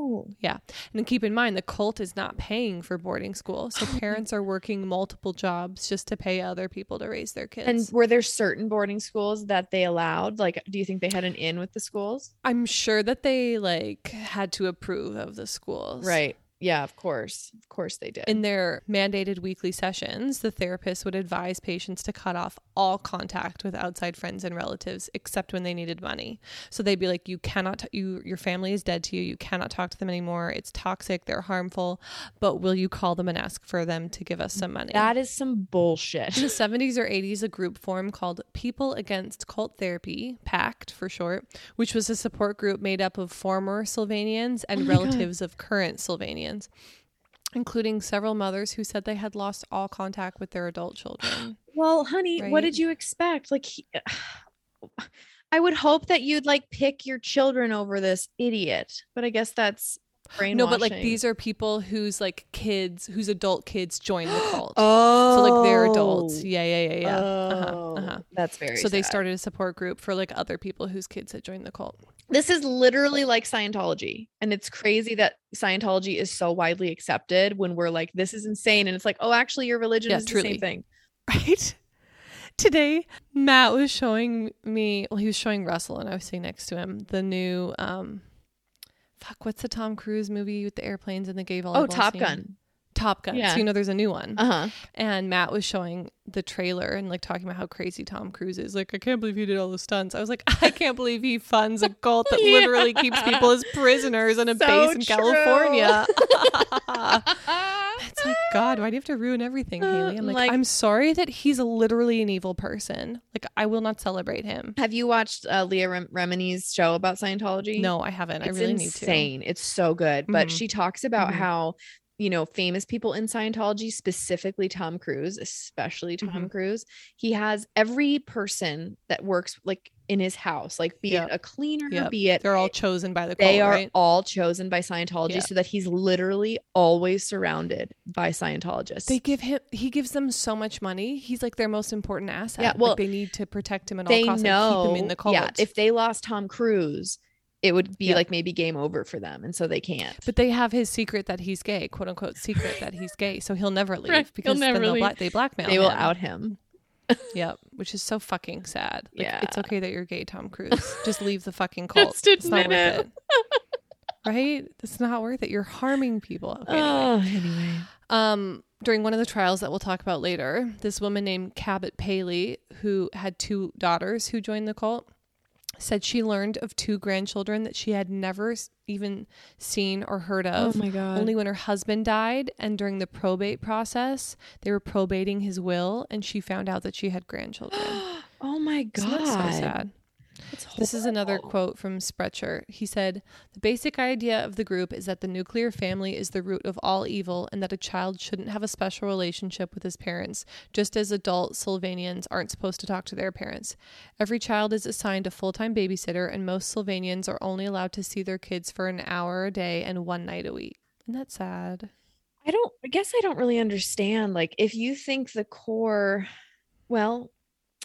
Hell? Yeah. And keep in mind, the cult is not paying for boarding school. So oh, parents are working multiple jobs just to pay other people to raise their kids. And were there certain boarding schools that they allowed? Like, do you think they had an in with the schools? I'm sure that they like had to approve of the schools. Right. Yeah, of course. Of course they did. In their mandated weekly sessions, the therapist would advise patients to cut off all contact with outside friends and relatives except when they needed money. So they'd be like, "You cannot, t- you your family is dead to you. You cannot talk to them anymore. It's toxic. They're harmful. But will you call them and ask for them to give us some money?" that is some bullshit. in the 70s or 80s, a group formed called People Against Cult Therapy, PACT for short, which was a support group made up of former Sullivanians and Oh my God. relatives of current Sullivanians, including several mothers who said they had lost all contact with their adult children. *gasps* Well, honey, what did you expect? Like, he, *sighs* I would hope that you'd like pick your children over this idiot, but I guess that's No, but like these are people whose like kids, whose adult kids join the cult. Oh, So like they're adults. Yeah, yeah, yeah, yeah. uh-huh, Oh, uh-huh. That's very. So they started a support group for like other people whose kids had joined the cult. This is literally like Scientology, and it's crazy that Scientology is so widely accepted. When we're like, "This is insane," and it's like, "Oh, actually, your religion Yeah, is the same thing." Right? *laughs* Today, Matt was showing me, well, he was showing Russell, and I was sitting next to him, the new, um, fuck, what's the Tom Cruise movie with the airplanes and the gay oh, volleyball Oh, Top scene? Gun. Top Gun. Yeah. So you know there's a new one. Uh huh. And Matt was showing the trailer and like talking about how crazy Tom Cruise is. Like, I can't believe he did all the stunts. I was like, *laughs* I can't believe he funds a cult that *laughs* Yeah. literally keeps people as prisoners in a So base in true. California. *laughs* it's like, God, why do you have to ruin everything, Haley? I'm like, Like- I'm sorry that he's literally an evil person. Like, I will not celebrate him. Have you watched uh, Leah Rem- Remini's show about Scientology? No, I haven't. I it's really insane. It's so good. But Mhm. she talks about Mhm. how you know famous people in Scientology, specifically Tom Cruise, especially Tom Mhm. Cruise. He has every person that works like in his house, like be Yep. it a cleaner, Yep. be it. They're all chosen by the cult, they are right? all chosen by Scientology, so that he's literally always surrounded by Scientologists. They give him. He gives them so much money. He's like their most important asset. Yeah, Like, well, they need to protect him at all they costs. know and keep him in the cult. yeah if they lost tom cruise it would be Yeah. like maybe game over for them and so they can't But they have his secret that he's gay, quote unquote secret that he's gay, so he'll never leave Right, he'll because never then they'll leave. bla- they blackmail they will him. out him *laughs* Yep, which is so fucking sad. Like, it's okay that you're gay, Tom Cruise. Just leave the fucking *laughs* cult. Just it's not admit worth it. *laughs* right? It's not worth it. You're harming people. Okay, anyway. oh anyway Um, during one of the trials that we'll talk about later, this woman named Cabot Paley, who had two daughters who joined the cult, said she learned of two grandchildren that she had never even seen or heard of. oh my god Only when her husband died and during the probate process, they were probating his will, and she found out that she had grandchildren. *gasps* oh my god that so sad? This is another quote from Sprecher. He said, The basic idea of the group is that the nuclear family is the root of all evil and that a child shouldn't have a special relationship with his parents, just as adult Sullivanians aren't supposed to talk to their parents. Every child is assigned a full time babysitter, and most Sullivanians are only allowed to see their kids for an hour a day and one night a week. Isn't that sad? i don't i guess i don't really understand like if you think the core well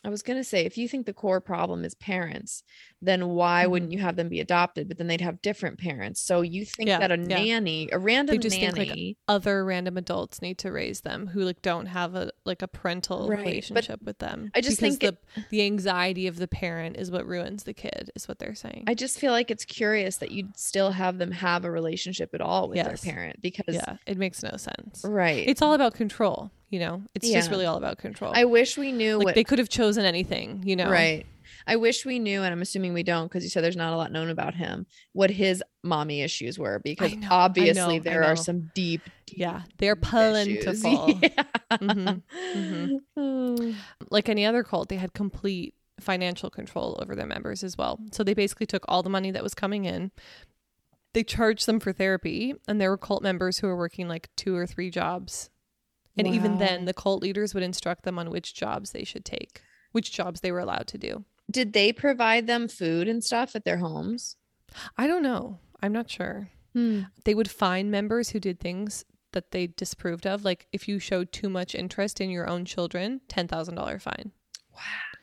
I was going to say, if you think the core problem is parents, then why Mhm. wouldn't you have them be adopted? But then they'd have different parents. So you think Yeah, that a yeah. nanny, a random just think, like, nanny, Other random adults need to raise them who like don't have a like a parental Right, but relationship with them. I just think the the anxiety of the parent is what ruins the kid, is what they're saying. I just feel like it's curious that you'd still have them have a relationship at all with Yes. their parent because, yeah, it makes no sense. right. It's all about control, you know. It's just really all about control. I wish we knew like what they could have chosen anything, you know. Right. I wish we knew, and I'm assuming we don't because you said there's not a lot known about him, what his mommy issues were, because know, obviously know, there are some deep, deep Yeah, they're plentiful. *laughs* Yeah. Mhm, mhm. like any other cult, they had complete financial control over their members as well. So they basically took all the money that was coming in. They charged them for therapy, and there were cult members who were working like two or three jobs. And even then, the cult leaders would instruct them on which jobs they should take, which jobs they were allowed to do. Did they provide them food and stuff at their homes? I don't know. I'm not sure. Hmm. They would find members who did things that they disapproved of. Like if you showed too much interest in your own children, $10,000 fine. Wow.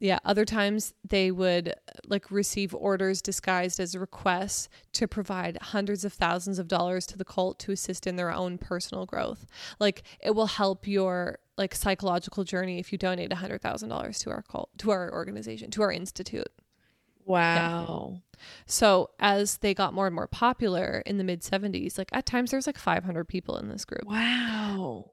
Yeah, other times they would like receive orders disguised as requests to provide hundreds of thousands of dollars to the cult to assist in their own personal growth. Like it will help your like psychological journey if you donate $100,000 to our cult, to our organization, to our institute. Wow. So as they got more and more popular in the mid 70s, like at times there's like 500 people in this group. Wow.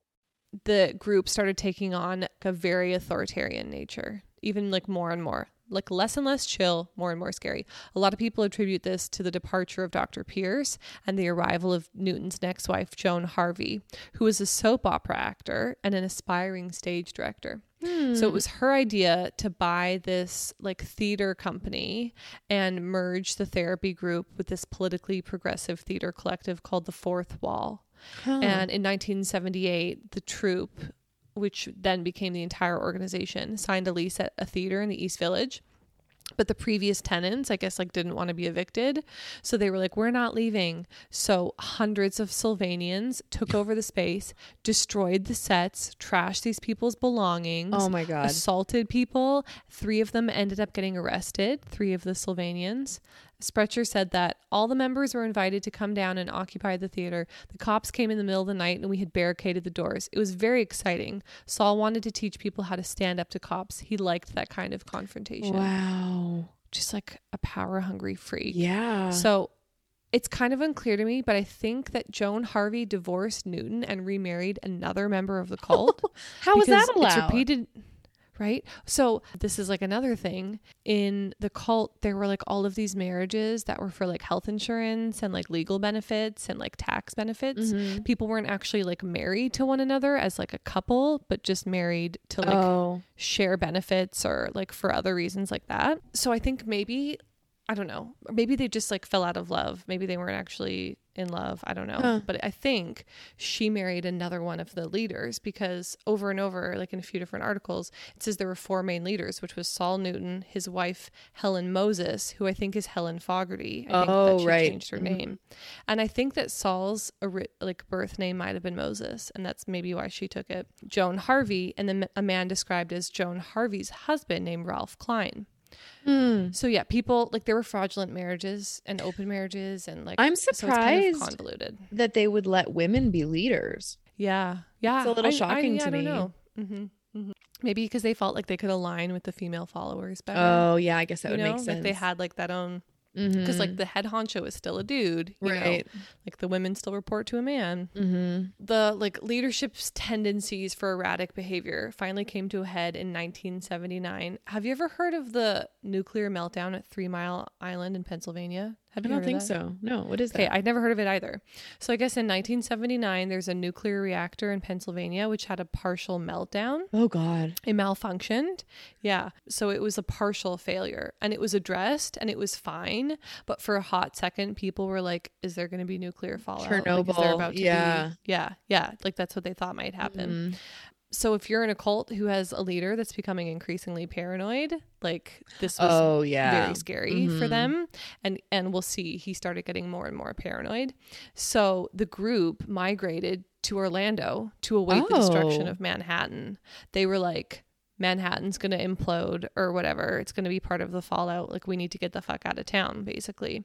The group started taking on a very authoritarian nature, even like more and more, like less and less chill, more and more scary. A lot of people attribute this to the departure of Dr. Pearce and the arrival of Newton's next wife, Joan Harvey, who was a soap opera actor and an aspiring stage director. So it hmm. was her idea to buy this like theater company and merge the therapy group with this politically progressive theater collective called the Fourth Wall. Huh. And in 1978, the troupe, which then became the entire organization, signed a lease at a theater in the East Village. But the previous tenants, I guess, like didn't want to be evicted. So they were like, we're not leaving. So hundreds of Sullivanians took over the space, destroyed the sets, trashed these people's belongings. Oh my god. Assaulted people. Three of them ended up getting arrested, three of the Sullivanians. Sprecher said that all the members were invited to come down and occupy the theater. The cops came in the middle of the night and we had barricaded the doors. It was very exciting. Saul wanted to teach people how to stand up to cops. He liked that kind of confrontation. Wow. Just like a power hungry freak. Yeah. So it's kind of unclear to me, but I think that Joan Harvey divorced Newton and remarried another member of the cult. *laughs* How because that allowed? It's repeated, right? So this is like another thing in the cult. There were like all of these marriages that were for like health insurance and like legal benefits and like tax benefits. Mhm. People weren't actually like married to one another as like a couple, but just married to like oh. share benefits or like for other reasons like that. So I think maybe I don't know. Maybe they just like fell out of love. Maybe they weren't actually in love. I don't know. Huh. But I think she married another one of the leaders because over and over, like in a few different articles, it says there were four main leaders, which was Saul Newton, his wife Helen Moses, who I think is Helen Fogarty. I think Oh, that she right. changed her Mhm. name. And I think that Saul's like birth name might have been Moses, and that's maybe why she took it. Joan Harvey, and then a man described as Joan Harvey's husband named Ralph Klein. Hmm. So yeah, people like there were fraudulent marriages and open marriages and like I'm so it's kind of surprised convoluted. that they would let women be leaders. Yeah, yeah, It's a little I- I- shocking yeah, to I me. know. hmm hmm Maybe because they felt like they could align with the female followers better. Oh yeah, I guess that you would know, make sense. like they had like that own because Mhm. like the head honcho is still a dude, you know? right. Like the women still report to a man. Mm-hmm. The like leadership's tendencies for erratic behavior finally came to a head in 1979. Have you ever heard of the nuclear meltdown at Three Mile Island in Pennsylvania? Have I don't think so. No. What is Okay, that? I'd never heard of it either. So I guess in 1979, there's a nuclear reactor in Pennsylvania which had a partial meltdown. oh God. It malfunctioned. Yeah. So it was a partial failure and it was addressed and it was fine. But for a hot second, people were like, is there going to be nuclear fallout? Like, Chernobyl, about to yeah. Be? Yeah. Yeah. Like that's what they thought might happen. Mhm. So if you're in a cult who has a leader that's becoming increasingly paranoid, like this was Oh yeah. very scary for Mhm. them and and we'll see he started getting more and more paranoid so the group migrated to orlando to await the destruction Oh. of manhattan they were like manhattan's going to implode or whatever. It's going to be part of the fallout. Like we need to get the fuck out of town basically.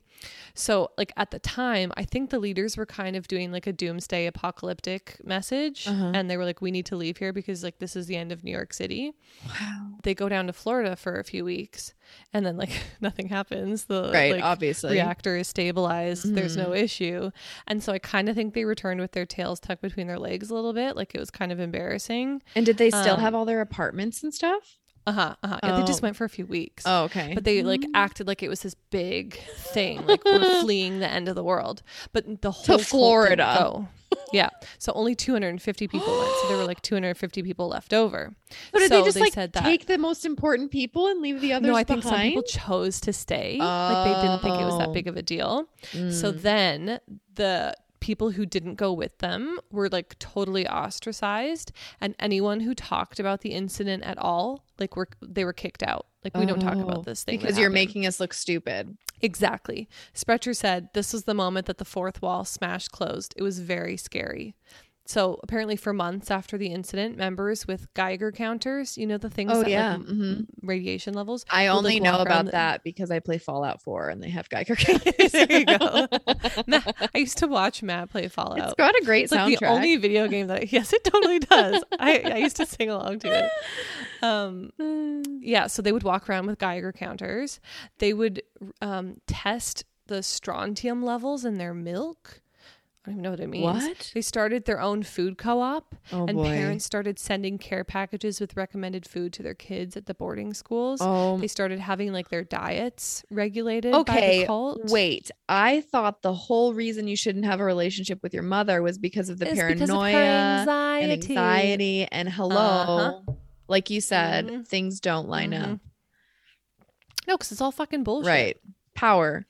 So like at the time i think the leaders were kind of doing like a doomsday apocalyptic message Uh-huh. and they were like we need to leave here because like this is the end of new york city. Wow. they go down to Florida for a few weeks and then like *laughs* nothing happens. The Right. like, obviously. reactor is stabilized. There's Mm-hmm. no issue. And so I kind of think they returned with their tails tucked between their legs a little bit. Like it was kind of embarrassing. And did they still Um, have all their apartments and stuff? Uh-huh. Uh-huh. Yeah, they just Oh. went for a few weeks. Oh, okay. But they like acted like it was this big thing, like we're *laughs* fleeing the end of the world. But the whole Florida. go. Yeah, so only 250 people went. So there were like 250 people left over. so did so they just like said that. take the most important people and leave the others no, I think some behind? people chose to stay. Like they didn't think it was Oh. that big of a deal. So Mm. then the people who didn't go with them were like totally ostracized and anyone who talked about the incident at all like were they were kicked out like we don't talk Oh, about this thing because you're happened. making us look stupid. exactly sprecher said this was the moment that the fourth wall smashed closed it was very scary so apparently for months after the incident members with geiger counters you know the things Oh, that yeah. like, Mhm. radiation levels I only like, know about the- that because I play Fallout 4 and they have Geiger counters. *laughs* there you *laughs* go. Matt, i used to watch matt play fallout it's got a great It's like soundtrack. the only video game that I, *laughs* yes, it totally does. I, I used to sing along to it. Um, yeah, so they would walk around with Geiger counters. They would um, test the strontium levels in their milk. I don't even know what it means. What? They started their own food co-op, Oh and boy. parents started sending care packages with recommended food to their kids at the boarding schools. Oh, They started having like their diets regulated by okay. the cult. Wait, I thought the whole reason you shouldn't have a relationship with your mother was because of the It's paranoia of anxiety. and anxiety. And hello, Uh-huh. like you said, Mhm. things don't line Mhm. up. No, because it's all fucking bullshit. Right. Power.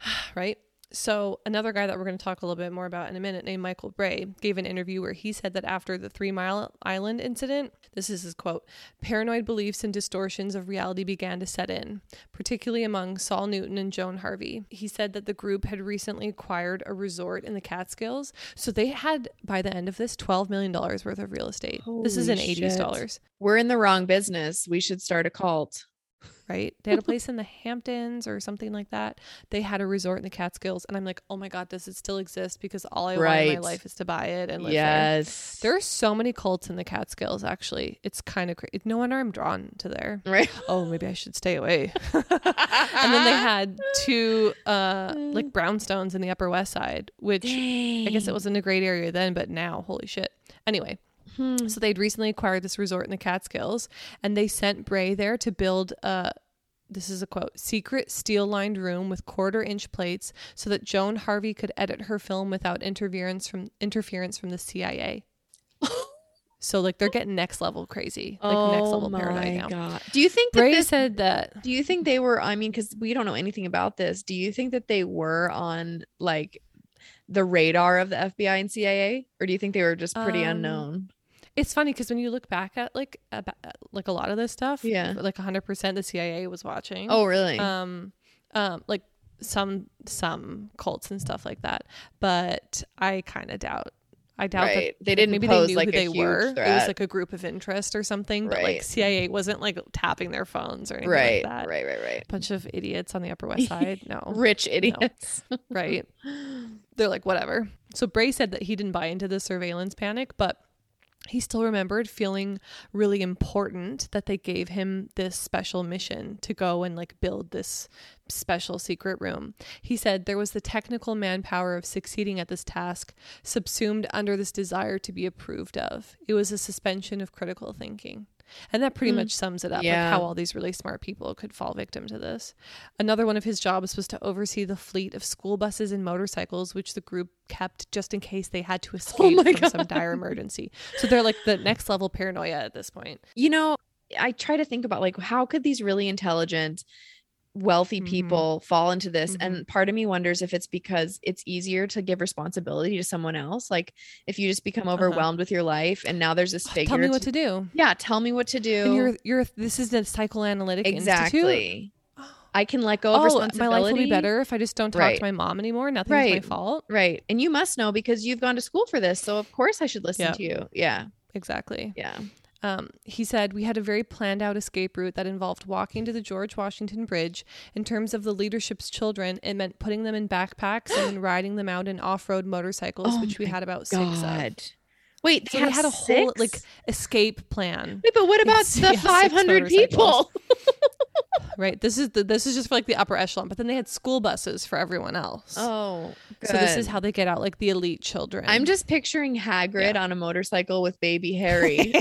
*sighs* right? So, another guy that we're going to talk a little bit more about in a minute, named Michael Bray, gave an interview where he said that after the Three Mile Island incident, this is his quote paranoid beliefs and distortions of reality began to set in, particularly among Saul Newton and Joan Harvey. He said that the group had recently acquired a resort in the Catskills. So, they had, by the end of this, $12 million worth of real estate. this is in Holy 80s dollars. We're in the wrong business. We should start a cult. Right? They had a place in the Hamptons or something like that. They had a resort in the Catskills, and I'm like, oh my god, does it still exist? Because all I want in my life is to buy it and live. Yes. There are so many cults in the Catskills. Actually, it's kind of crazy. No wonder I'm drawn to there. *laughs* right. Oh, maybe I should stay away. *laughs* and then they had two uh like brownstones in the Upper West Side, which I guess it wasn't a great area then, but now, holy shit. Anyway, Hmm. so they'd recently acquired this resort in the Catskills, and they sent Bray there to build a. This is a quote: "Secret steel-lined room with quarter-inch plates, so that Joan Harvey could edit her film without interference from interference from the CIA." *laughs* so, like, they're getting next level crazy, like next level paranoid now. Oh God. Do you think that Bray this, said that do you think they were I mean cuz we don't know anything about this. Do you think that they were on like the radar of the FBI and CIA or do you think they were just pretty Um, unknown? It's funny because when you look back at like about, like a lot of this stuff, Yeah. like 100% the CIA was watching. Oh, really? um um like some some cults and stuff like that but i kind of doubt i doubt Right. that They didn't maybe they knew like who they were it was like a group of interest or something but like cia wasn't like tapping their phones or anything right. like that Right, right, right. bunch of idiots on the upper west *laughs* side no Rich idiots. right *laughs* they're like whatever so bray said that he didn't buy into the surveillance panic but he still remembered feeling really important that they gave him this special mission to go and like build this special secret room. He said there was the technical manpower of succeeding at this task subsumed under this desire to be approved of. It was a suspension of critical thinking. And that pretty Mm. much sums it up, Yeah. like how all these really smart people could fall victim to this. Another one of his jobs was to oversee the fleet of school buses and motorcycles, which the group kept just in case they had to *laughs* escape Oh from some dire emergency. So they're like the next level paranoia at this point. you know, I try to think about like how could these really intelligent, wealthy Mhm. people fall into this? Mhm. And part of me wonders if it's because it's easier to give responsibility to someone else. Like if you just become overwhelmed with your life and now there's this figure. Uh-huh. Tell me what to- to do. yeah, tell me what to do. And you're you're this is the psychoanalytic institute. exactly. I can let go of Oh, responsibility. my life will be better if I just don't talk Right. to my mom anymore. Nothing's my fault. Right. And you must know because you've gone to school for this. So of course I should listen Yeah. to you. Yeah. Exactly. Yeah. Um, he said, We had a very planned out escape route that involved walking to the George Washington Bridge. In terms of the leadership's children, it meant putting them in backpacks and *gasps* riding them out in off road motorcycles, Oh which we had about six of. Wait, So they had a whole like escape plan, Wait, but what about Yes, the yeah, 500 people? *laughs* right? This is the this is just for like the upper echelon, but then they had school buses for everyone else. Oh, good. so this is how they get out like the elite children. I'm just picturing Hagrid on a motorcycle with baby *laughs* Harry.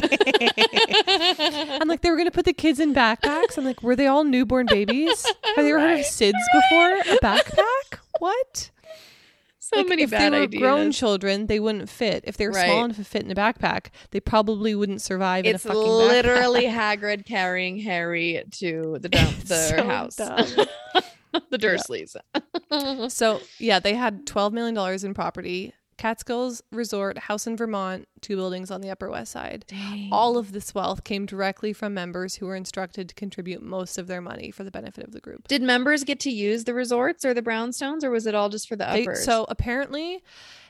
I'm like, they were gonna put the kids in backpacks. I'm like, were they all newborn babies? Have you ever heard of Right, SIDS before? A backpack? *laughs* What? So Like, many if bad they were ideas. grown children, they wouldn't fit. If they were Right. small enough to fit in a backpack, they probably wouldn't survive it's in a fucking backpack. literally *laughs* Hagrid carrying Harry to the dump, *laughs* the house, *laughs* the Dursleys. So yeah, they had twelve million dollars in property. Catskills Resort, house in Vermont, two buildings on the Upper West Side. Dang. All of this wealth came directly from members who were instructed to contribute most of their money for the benefit of the group. Did members get to use the resorts or the brownstones, or was it all just for the They- uppers? so apparently,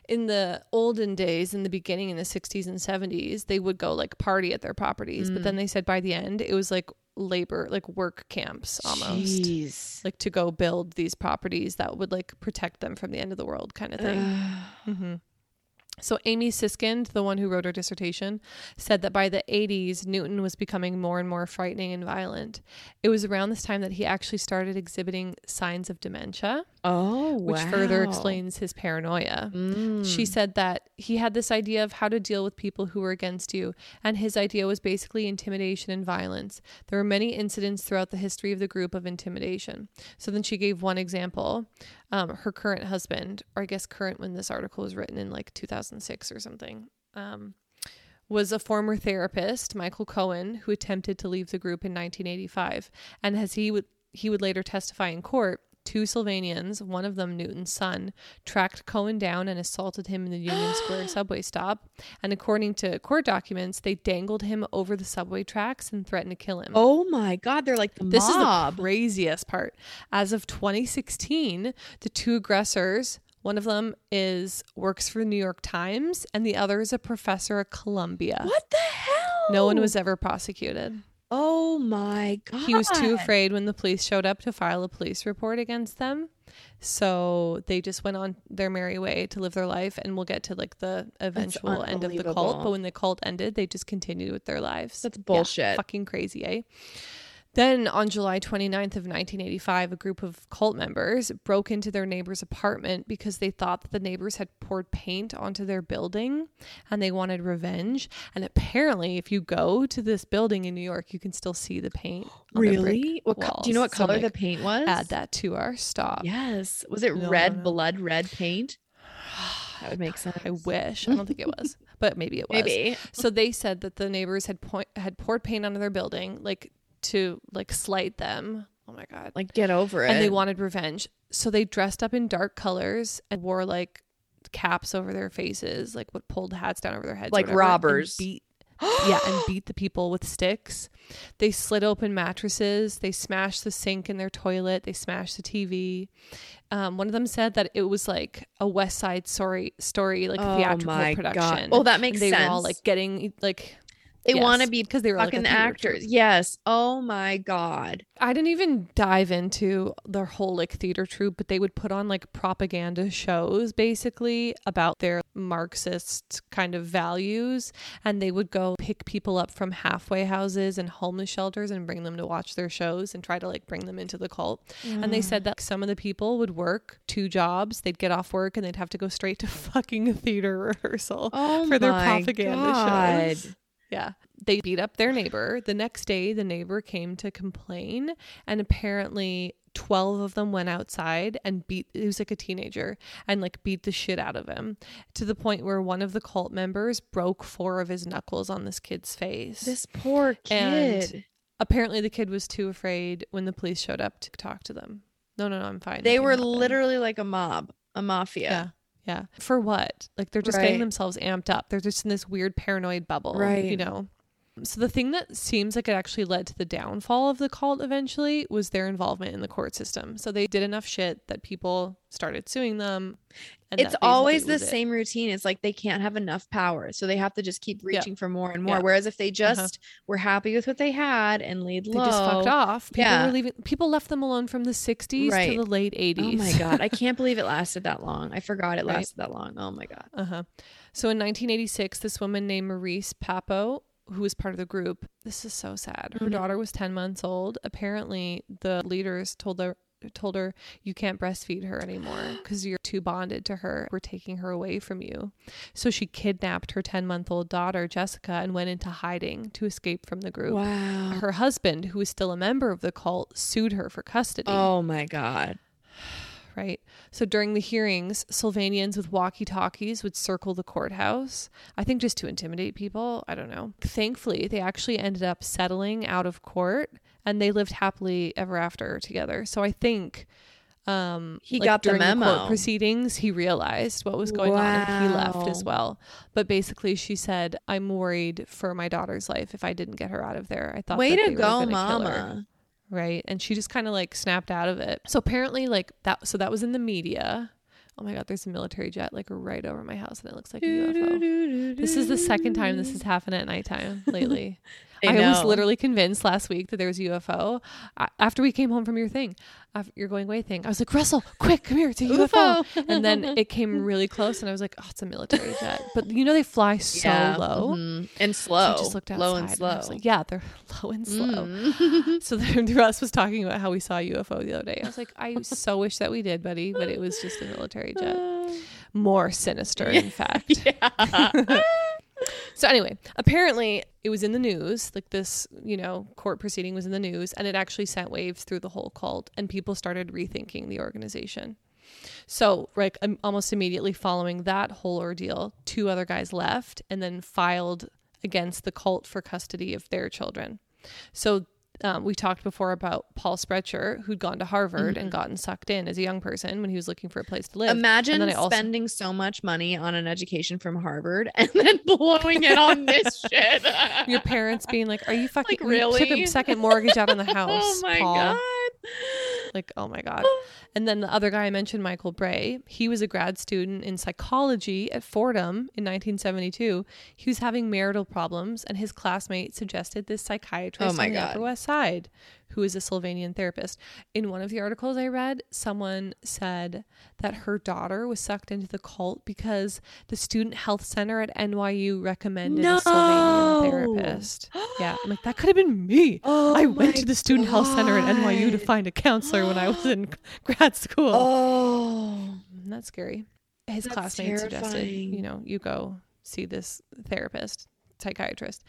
in the olden days, in the beginning, in the 60s and 70s, they would go like party at their properties. But Mm. then they said by the end, it was like labor, like work camps almost. Jeez. Like to go build these properties that would like protect them from the end of the world kind of thing. hmm So Amy Siskind, the one who wrote her dissertation, said that by the 80s, Newton was becoming more and more frightening and violent. It was around this time that he actually started exhibiting signs of dementia, oh, which further explains his paranoia. Mm. She said that he had this idea of how to deal with people who were against you, and his idea was basically intimidation and violence. There were many incidents throughout the history of the group of intimidation. So then she gave one example. Um, her current husband, or I guess current when this article was written in like 2006 or something, um, was a former therapist, Michael Cohen, who attempted to leave the group in 1985. And as he would he would later testify in court, two Sullivanians, one of them Newton's son, tracked Cohen down and assaulted him in the Union *gasps* Square subway stop. And according to court documents, they dangled him over the subway tracks and threatened to kill him. Oh my God, they're like the This is the craziest part. As of 2016, the two aggressors, one of them is works for the New York Times and the other is a professor at Columbia. what the hell? No one was ever prosecuted. Oh my God. He was too afraid when the police showed up to file a police report against them. So they just went on their merry way to live their life and we'll get to like the eventual end of the cult. But when the cult ended, they just continued with their lives. That's Yeah, bullshit. fucking crazy, eh? Then on July 29th of 1985, a group of cult members broke into their neighbor's apartment because they thought that the neighbors had poured paint onto their building and they wanted revenge. And apparently, if you go to this building in New York, you can still see the paint. on their brick Really? What co- do you know what walls. So, color the paint was? Add that to our stop. Yes. Was it No, red no, no. blood red paint? That would make *sighs* sense. I wish. I don't think it was, *laughs* but maybe it was. Maybe. So they said that the neighbors had point had poured paint onto their building, like to like slight them. Oh my god! Like get over it. and they wanted revenge. So they dressed up in dark colors and wore like caps over their faces, like what pulled hats down over their heads, Like whatever, and robbers. Beat, yeah, and beat the people with sticks. They slit open mattresses. They smashed the sink in their toilet. They smashed the TV. Um, one of them said that it was like a West Side Story story, like Oh theatrical my God. production. Oh, that makes And they were all sense. like getting like They want to be because they were fucking theater actors. troupe. Yes. Oh my god. I didn't even dive into their whole like theater troupe, but they would put on like propaganda shows basically about their Marxist kind of values. And they would go pick people up from halfway houses and homeless shelters and bring them to watch their shows and try to like bring them into the cult. And they said mm. that some of the people would work two jobs. They'd get off work and they'd have to go straight to *laughs* fucking theater rehearsal Oh for their my propaganda God. shows. Yeah. They beat up their neighbor. The next day, the neighbor came to complain, and apparently, 12 of them went outside and beat, he was like a teenager, and like beat the shit out of him to the point where one of the cult members broke four of his knuckles on this kid's face. This poor kid. And apparently, the kid was too afraid when the police showed up to talk to them. No, no, no, I'm fine. they were literally like a mob, a mafia. Yeah. For what? Like they're just getting themselves amped up. They're just in this weird paranoid bubble. Right. You know? So the thing that seems like it actually led to the downfall of the cult eventually was their involvement in the court system. So they did enough shit that people started suing them. And It's always the was it. same routine. It's like they can't have enough power, so they have to just keep Yeah. reaching for more and more. Yeah. Whereas if they Uh-huh. just were happy with what they had and laid low, They just fucked off. People Yeah. were leaving people left them alone from the 60s Right. to the late 80s. Oh my god, I can't *laughs* believe it lasted that long. I forgot it Right. lasted that long. Oh my god. Uh huh. So in 1986, this woman named Maurice Papo, who was part of the group, this is so sad. Her Mhm. daughter was 10 months old. Apparently, the leaders told her told her you can't breastfeed her anymore because you're too bonded to her we're taking her away from you so she kidnapped her 10 month old daughter jessica and went into hiding to escape from the group Wow. her husband who was still a member of the cult sued her for custody Oh my god. Right? So during the hearings, Sullivanians with walkie talkies would circle the courthouse, I think just to intimidate people. I don't know. Thankfully, they actually ended up settling out of court and they lived happily ever after together. So I think. Um, He got the memo. court proceedings. He realized what was going on and he left as well. But basically, she said, "I'm worried for my daughter's life if I didn't get her out of there. I thought Way to go, gonna kill her." mama. Right? And she just kind of like snapped out of it. So apparently like that so that was in the media. Oh my god there's a military jet like right over my house and it looks like a ufo this is the second time this has happened at nighttime lately *laughs* I, I, was literally convinced last week that there was a UFO A- after we came home from your thing, after your going away thing. I was like, Russell, quick, come here, it's a UFO. And then *laughs* it came really close, and I was like, oh, it's a military jet. But you know they fly so Yeah, low. mhm. and So slow. I just looked outside. low and and slow. I was like, yeah, they're *laughs* low and slow. Mm. *laughs* So then Russ was talking about how we saw a UFO the other day. I was like, I so wish that we did, buddy, but it was just a military jet. More sinister, in fact. yeah. So anyway, apparently it was in the news, like this, you know, court proceeding was in the news, and it actually sent waves through the whole cult, and people started rethinking the organization. So, like, almost immediately following that whole ordeal, two other guys left and then filed against the cult for custody of their children. So Um, we talked before about Paul Sprecher, who'd gone to Harvard and gotten sucked in as a young person when he was looking for a place to live. Imagine also- spending so much money on an education from Harvard and then *laughs* blowing it on this *laughs* shit. Your parents being like, "Are you fucking Like, we took a second mortgage out on the *laughs* house?" oh my Paul. god. Like, oh my god. *sighs* And then the other guy I mentioned, Michael Bray, he was a grad student in psychology at Fordham in 1972. He was having marital problems, and his classmate suggested this psychiatrist Oh my on the God. Upper West Side, who is a Sullivanian therapist. In one of the articles I read, someone said that her daughter was sucked into the cult because the student health center at NYU recommended a Sullivanian therapist. *gasps* Yeah, I'm like that could have been me. Oh I went to the student health center at NYU to find a counselor when I was in *gasps* grad school. Oh. Mm, Isn't scary? His That's classmates suggested, you know, you go see this therapist, psychiatrist.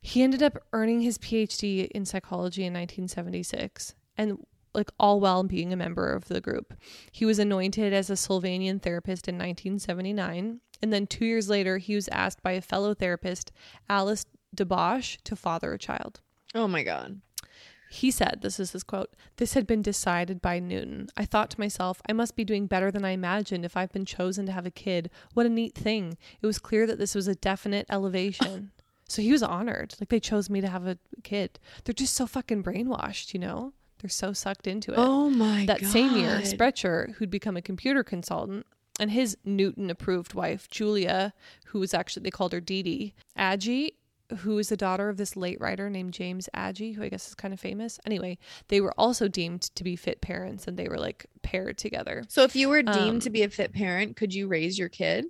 He ended up earning his PhD in psychology in 1976 and like all while being a member of the group. He was anointed as a Sullivanian therapist in 1979 and then 2 years later he was asked by a fellow therapist, Alice DeBosch, to father a child. Oh my god. He said, this is his quote, this had been decided by Newton. I thought to myself, I must be doing better than I imagined if I've been chosen to have a kid. What a neat thing. It was clear that this was a definite elevation. *laughs* so he was honored. Like they chose me to have a kid. They're just so fucking brainwashed, you know? They're so sucked into it. Oh my that god. same year, Sprecher, who'd become a computer consultant, and his Newton approved wife, Julia, who was actually, they called her Dee Dee, Aggie, who is the daughter of this late writer named James Agee, who I guess is kind of famous. Anyway, they were also deemed to be fit parents and they were like paired together. So if you were deemed Um, to be a fit parent, could you raise your kid?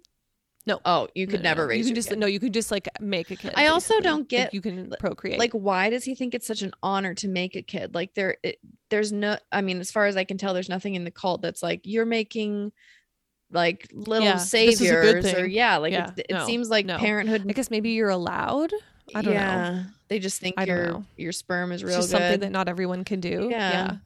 No. Oh, you could no, never no. raise You can just kid. no, you could just like make a kid. I also basically. don't Like, get, you can procreate. like why does he think it's such an honor to make a kid like there it, there's no i mean as far as i can tell there's nothing in the cult that's like you're making like little Yeah, this is a good saviors or yeah like Yeah, it, it no, seems like no. parenthood I guess maybe you're allowed. I don't know. they just think your know. your sperm is real good something that not everyone can do. Yeah. Yeah.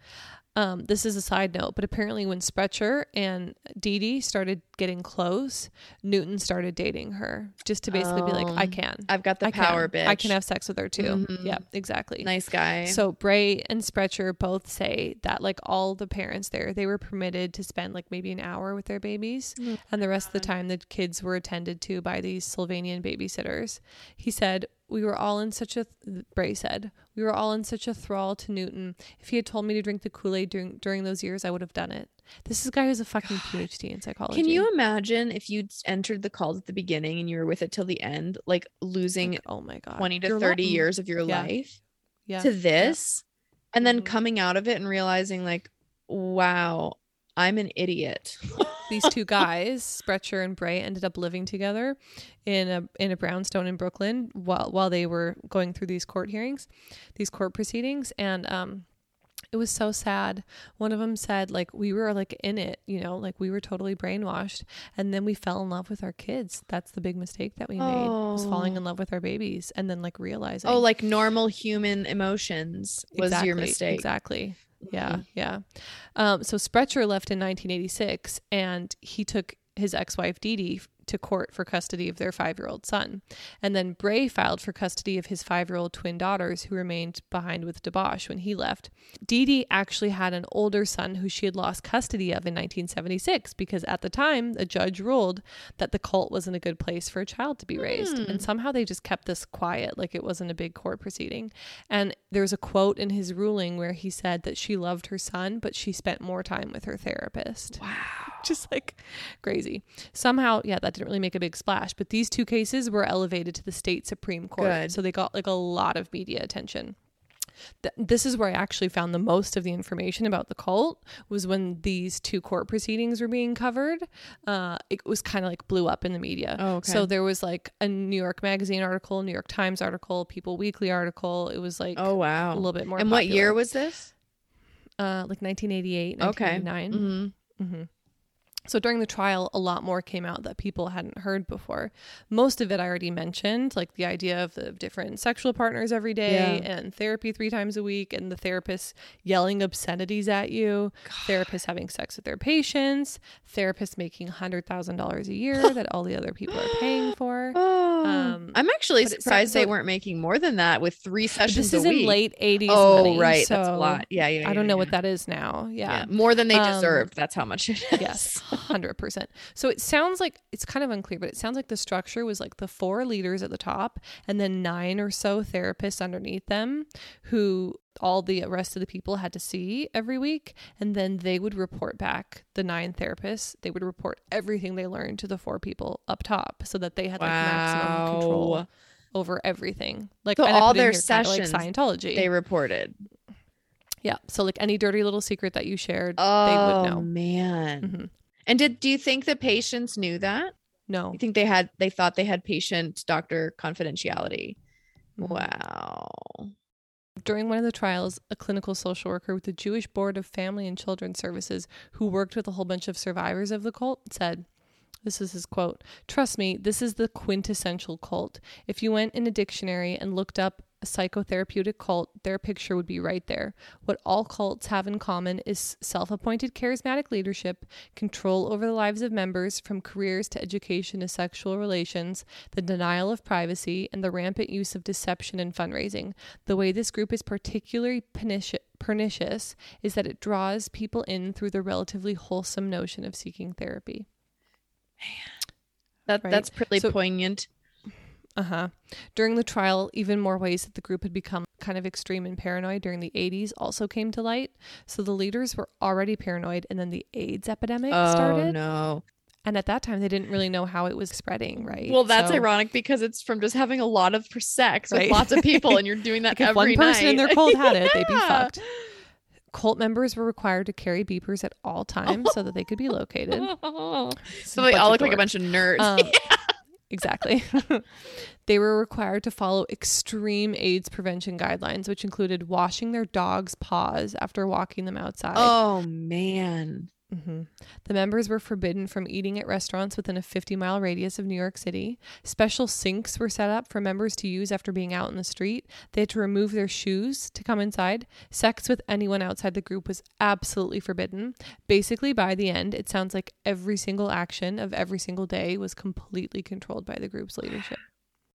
Um, this is a side note, but apparently when Sprecher and Dee Dee started getting close, Newton started dating her just to basically be like, I Oh, can. i've got the I power can. bitch I can have sex with her too. Mhm. Yeah, exactly. nice guy So Bray and Sprecher both say that like all the parents there, they were permitted to spend like maybe an hour with their babies, Oh and the rest of the time the kids were attended to by these Sullivanian babysitters. He said, "We were all in such a th- Bray said we were all in such a thrall to Newton. If he had told me to drink the Kool Aid during during those years, I would have done it. This is a guy who's a fucking PhD in psychology. can you imagine if you'd entered the cult at the beginning and you were with it till the end like losing Like, oh my god, 20 to You're 30 lo- years of your Yeah. life yeah. to this and then Mhm. coming out of it and realizing like wow i'm an idiot *laughs* these two guys, Sprecher and Bray, ended up living together in a in a brownstone in Brooklyn while while they were going through these court hearings, these court proceedings, and um, it was so sad. One of them said like we were like in it, you know, like we were totally brainwashed, and then we fell in love with our kids. That's the big mistake that we made was falling Oh. in love with our babies, and then like realizing oh like normal human emotions was your mistake Exactly. Yeah, Mhm. yeah. Um, so Sprecher left in 1986, and he took his ex-wife Dee Dee to court for custody of their five-year-old son, and then Bray filed for custody of his five-year-old twin daughters, who remained behind with Debosch when he left. Dee Dee actually had an older son who she had lost custody of in 1976 because at the time a judge ruled that the cult wasn't a good place for a child to be raised, Hmm. and somehow they just kept this quiet, like it wasn't a big court proceeding. And there's a quote in his ruling where he said that she loved her son, but she spent more time with her therapist. wow *laughs* Just like crazy. Somehow, yeah, that didn't really make a big splash, but these two cases were elevated to the state Supreme Court. Good. So they got like a lot of media attention. Th- this is where I actually found the most of the information about the cult was when these two court proceedings were being covered. Uh, it was kind of like blew up in the media. Oh, okay. So there was like a New York Magazine article, New York Times article, People Weekly article. It was like oh wow a little bit more. and what year was this Uh, like 1988, okay 1989. Mhm. So during the trial, a lot more came out that people hadn't heard before. Most of it I already mentioned, like the idea of the different sexual partners every day Yeah. and therapy three times a week and the therapist yelling obscenities at you, therapists having sex with their patients, therapists making $100,000 a year that all the other people are paying *gasps* for. Oh, Um, I'm actually surprised they weren't making more than that with three sessions This is in late 80s. oh, money, right. That's a lot. Yeah, yeah. I don't yeah, know yeah. what that is now. Yeah. Yeah. more than they Um, deserved. That's how much it is. Yes, *laughs* 100%. So it sounds like it's kind of unclear, but it sounds like the structure was like the four leaders at the top and then nine or so therapists underneath them who all the rest of the people had to see every week. And then they would report back, the nine therapists, they would report everything they learned to the four people up top so that they had like maximum control over everything. Like So all their here kinda like sessions, Scientology. They reported. yeah. So like any dirty little secret that you shared, Oh they would know. man. Mhm. And did do you think the patients knew that? No. You think they had they thought they had patient doctor confidentiality? Mhm. Wow. During one of the trials, a clinical social worker with the Jewish Board of Family and Children's Services, who worked with a whole bunch of survivors of the cult, said, This is his quote Trust me, this is the quintessential cult. If you went in a dictionary and looked up a psychotherapeutic cult, their picture would be right there. What all cults have in common is self appointed charismatic leadership, control over the lives of members, from careers to education to sexual relations, the denial of privacy, and the rampant use of deception and fundraising. The way this group is particularly pernicious. Pernicious is that it draws people in through the relatively wholesome notion of seeking therapy. Man. That Right. that's pretty So- poignant. Uh huh. During the trial, even more ways that the group had become kind of extreme and paranoid during the 80s also came to light. So the leaders were already paranoid, and then the AIDS epidemic Oh started. no. And at that time, they didn't really know how it was spreading, right? Well, that's So, ironic because it's from just having a lot of sex with Right. lots of people, and you're doing *laughs* that Like if every one person in their cult had it, they'd be *laughs* fucked. Cult members were required to carry beepers at all times so that they could be located. *laughs* so they all look like a bunch of nerds. Um, Exactly. *laughs* they were required to follow extreme AIDS prevention guidelines, which included washing their dog's paws after walking them outside. oh man. Hmm The members were forbidden from eating at restaurants within a 50 mile radius of New York City. Special sinks were set up for members to use after being out in the street. They had to remove their shoes to come inside. Sex with anyone outside the group was absolutely forbidden. Basically, by the end, it sounds like every single action of every single day was completely controlled by the group's leadership.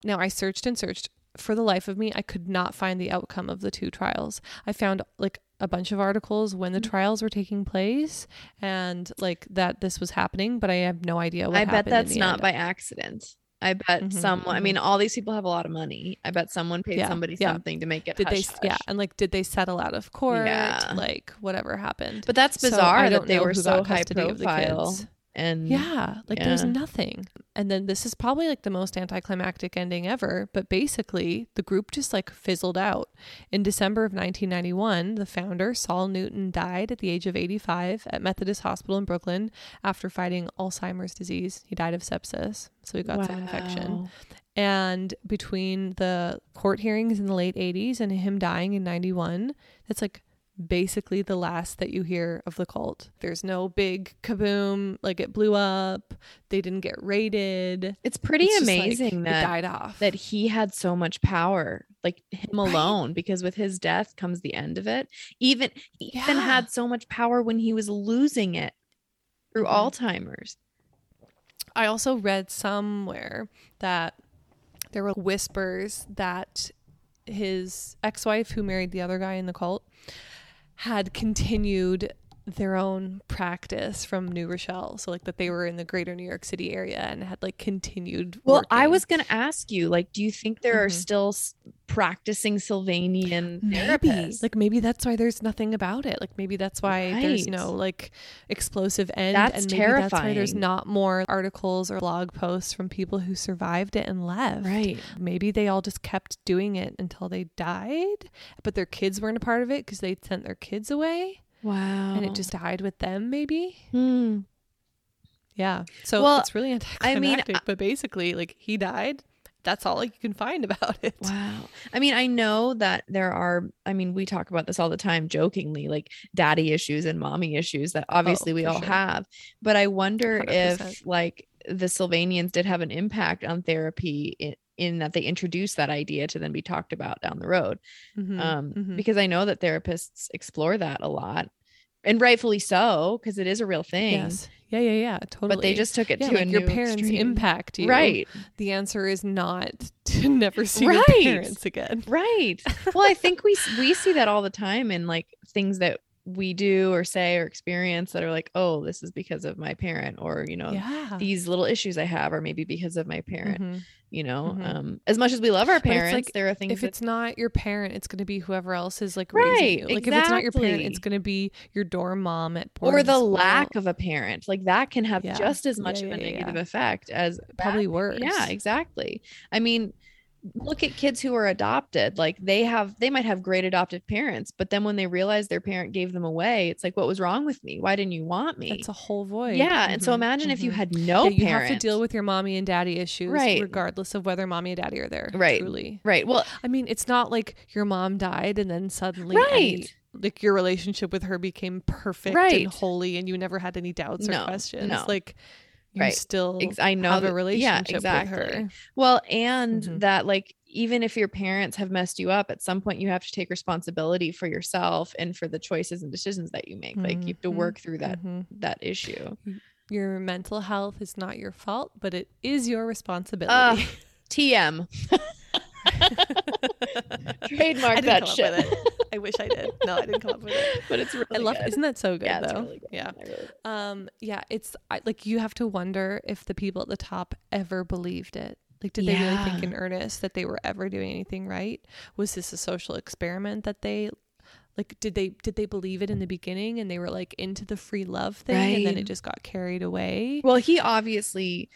Now, I searched and searched. For the life of me, I could not find the outcome of the two trials. I found like a bunch of articles when the trials were taking place and like that this was happening, but I have no idea what I bet that's not end. by accident. I bet Mhm, someone. I mhm. mean, all these people have a lot of money. I bet someone paid Yeah, somebody yeah. something to make it. Did they? hush, Yeah, and like, did they settle out of court? Yeah. Like, whatever happened. But that's bizarre I that they were so high custody of the profile. And Yeah, like there's nothing. And then this is probably like the most anticlimactic ending ever, but basically the group just like fizzled out. In December of 1991, the founder, Saul Newton, died at the age of 85 at Methodist Hospital in Brooklyn after fighting Alzheimer's disease. He died of sepsis, so he got some infection. And between the court hearings in the late 80s and him dying in 91, that's like basically the last that you hear of the cult. There's no big kaboom, like it blew up, they didn't get raided. It's pretty It's like, amazing it that died off. that he had so much power, like him Right. alone, because with his death comes the end of it. Even he even had so much power when he was losing it through Mhm. Alzheimer's. I also read somewhere that there were whispers that his ex-wife who married the other guy in the cult had continued their own practice from New Rochelle. So like that they were in the greater New York City area and had like continued Well, I was going to ask you, like, do you think there are Mhm. still practicing Sullivanian maybe therapists? like maybe that's why there's nothing about it like maybe that's why there's Right. no like explosive end That's and maybe that's why there's not more articles or blog posts from people who survived it and left right. maybe they all just kept doing it until they died but their kids weren't a part of it because they sent their kids away Wow. and it just died with them maybe Hmm. yeah so Well, it's really I mean, but basically like he died that's all you can find *laughs* about it. Wow. I mean, I know that there are, I mean, we talk about this all the time jokingly, like daddy issues and mommy issues that obviously we Oh, for all sure. have. But I wonder 100%. if, like, the Sullivanians did have an impact on therapy in, in that they introduced that idea to then be talked about down the road. Mhm, Um, mhm. Because I know that therapists explore that a lot and rightfully so, because it is a real thing. Yes. Yeah, yeah, yeah. Totally. But they just took it yeah, to like a your parents extreme. impact you. Right. The answer is not *laughs* to never see Right. your parents again. Right. Well, I think we we see that all the time in like things that we do or say or experience that are like, oh, this is because of my parent, or you know, Yeah. these little issues I have are maybe because of my parent. Mhm. You know, Mhm. um, as much as we love our parents, like, there are things If that it's not your parent, it's going to be whoever else is like Right, raising you. Like if it's not your parent, it's going to be your dorm mom at or the school. lack of a parent, like that can have Yeah. just as Yeah, much of a yeah, negative yeah. effect as probably bad- worse. Yeah, exactly. I mean, look at kids who are adopted. Like they have, they might have great adoptive parents, but then when they realize their parent gave them away, it's like, what was wrong with me? Why didn't you want me? it's a whole void. yeah. And so Mhm, imagine if you mhm. had no yeah, you parent. have to deal with your mommy and daddy issues, Right. regardless of whether mommy and daddy are there. Right. Truly. right. Well, I mean, it's not like your mom died and then suddenly any- Right. like your relationship with her became perfect Right. and holy and you never had any doubts No, or questions. no. Like you Right. still ex- I know have that- a relationship yeah, exactly. with her. Well, and Mhm. that like even if your parents have messed you up, at some point you have to take responsibility for yourself and for the choices and decisions that you make. Like you have to Mhm, work through that Mhm. that issue. Your mental health is not your fault, but it is your responsibility. TM. *laughs* *laughs* *laughs* Trademark that shit. up with it. I wish I did. No, I didn't come up with it. *laughs* but it's really I love. good. Isn't that so good yeah, though? really good. Yeah. Really- Um. Yeah. It's I, like you have to wonder if the people at the top ever believed it. Like, did they really think in earnest that they were ever doing anything right? Was this a social experiment that they? Like, did they did they believe it in the beginning and they were like into the free love thing and then it just got carried away? Well, he obviously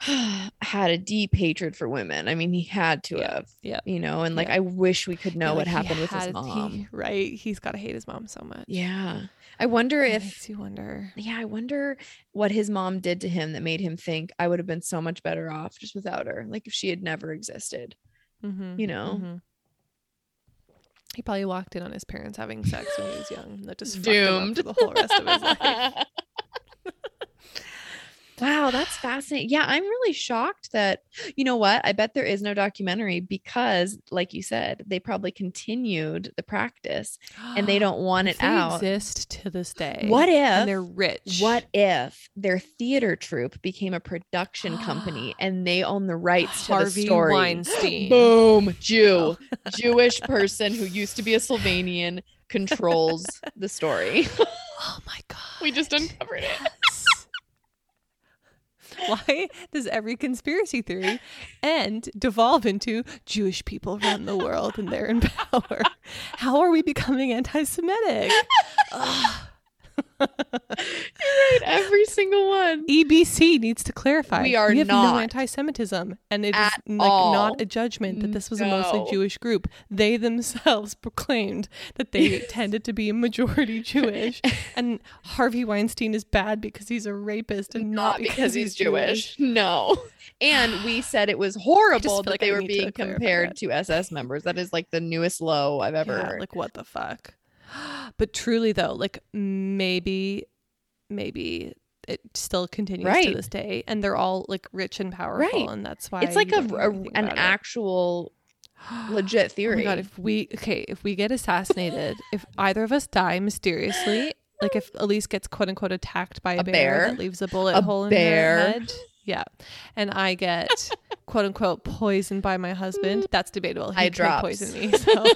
*sighs* had a deep hatred for women. I mean, he had to Yeah, have. yeah, You know, and like yeah. I wish we could know Yeah, what happened with his had- he- mom. right? He's got to hate his mom so much. Yeah. I wonder It if you wonder. yeah, I wonder what his mom did to him that made him think I would have been so much better off just without her. Like if she had never existed. Mm-hmm, You know? mhm. He probably walked in on his parents having sex when he was young. That just fucked him up Doomed. the whole rest of his life. *laughs* wow, that's fascinating. Yeah, I'm really shocked that you know what? I bet there is no documentary because, like you said, they probably continued the practice and they don't want it they out. exist to this day. What And if they're rich. what if their theater troupe became a production company *gasps* and they own the rights to the Harvey story? Weinstein. *gasps* Boom, Jew, oh. Jewish *laughs* person who used to be a Sullivanian controls the story. *laughs* Oh my god. we just uncovered it. Why does every conspiracy theory end devolve into Jewish people run the world and they're in power? How are we becoming anti-Semitic? *laughs* *laughs* Ugh. Right, every single one. EBC needs to clarify. We are have not. no anti-Semitism, and it is like all. not a judgment that this was a mostly Jewish group. They themselves *laughs* proclaimed that they tended to be a majority *laughs* Jewish, and Harvey Weinstein is bad because he's a rapist and not, Not because he's Jewish. No. And we *sighs* said it was horrible that like they I were need to being compared that. to SS members. That is like the newest low I've ever Yeah, heard. like what the fuck? *gasps* But truly though, like maybe, maybe it still continues to this day, and they're all like rich and powerful, Right. and that's why it's like a, a- an it. actual *gasps* legit Oh theory. my god, if we okay, if we get assassinated, *laughs* if either of us die mysteriously, like if Elise gets quote unquote attacked by a, A bear, bear? that leaves a bullet A hole in bear? her head. Yeah. And I get quote unquote poisoned by my husband. That's debatable. He drops. poison me. So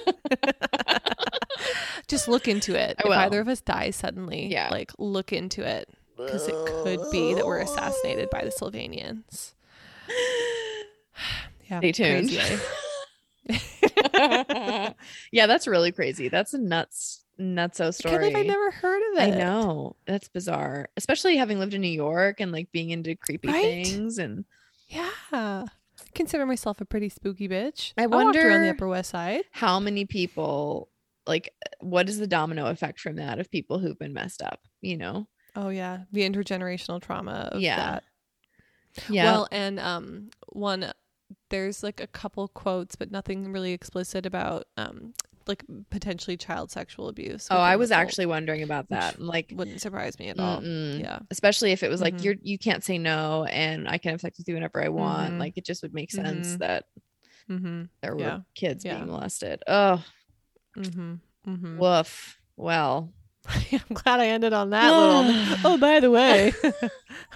*laughs* just look into it. I if will. either of us dies suddenly, Yeah. like look into it. Because it could be that we're assassinated by the Sullivanians. *sighs* Yeah. Stay tuned. eh? *laughs* yeah, that's really crazy. That's a nuts nutso I story. can't believe I never heard of it. I know. That's bizarre. Especially having lived in New York and like being into creepy Right? things and Yeah. Consider myself a pretty spooky bitch. I wonder on the Upper West Side. how many people like what is the domino effect from that of people who've been messed up, you know? Oh yeah, the intergenerational trauma of Yeah. that. Yeah. Well, and um, one there's like a couple quotes, but nothing really explicit about um like potentially child sexual abuse. Oh, I was actually wondering about that. Like, wouldn't surprise me at all. mm-mm. Yeah. especially if it was like Mhm. you're you can't say no and I can have sex with you whenever I want. Mhm. Like it just would make sense Mhm. that Mm-hmm. there were Yeah. kids Yeah. being molested. Oh, Mm-hmm. Mm-hmm. woof. Well, *laughs* I'm glad I ended on that little. *sighs* Oh, by the way, *laughs*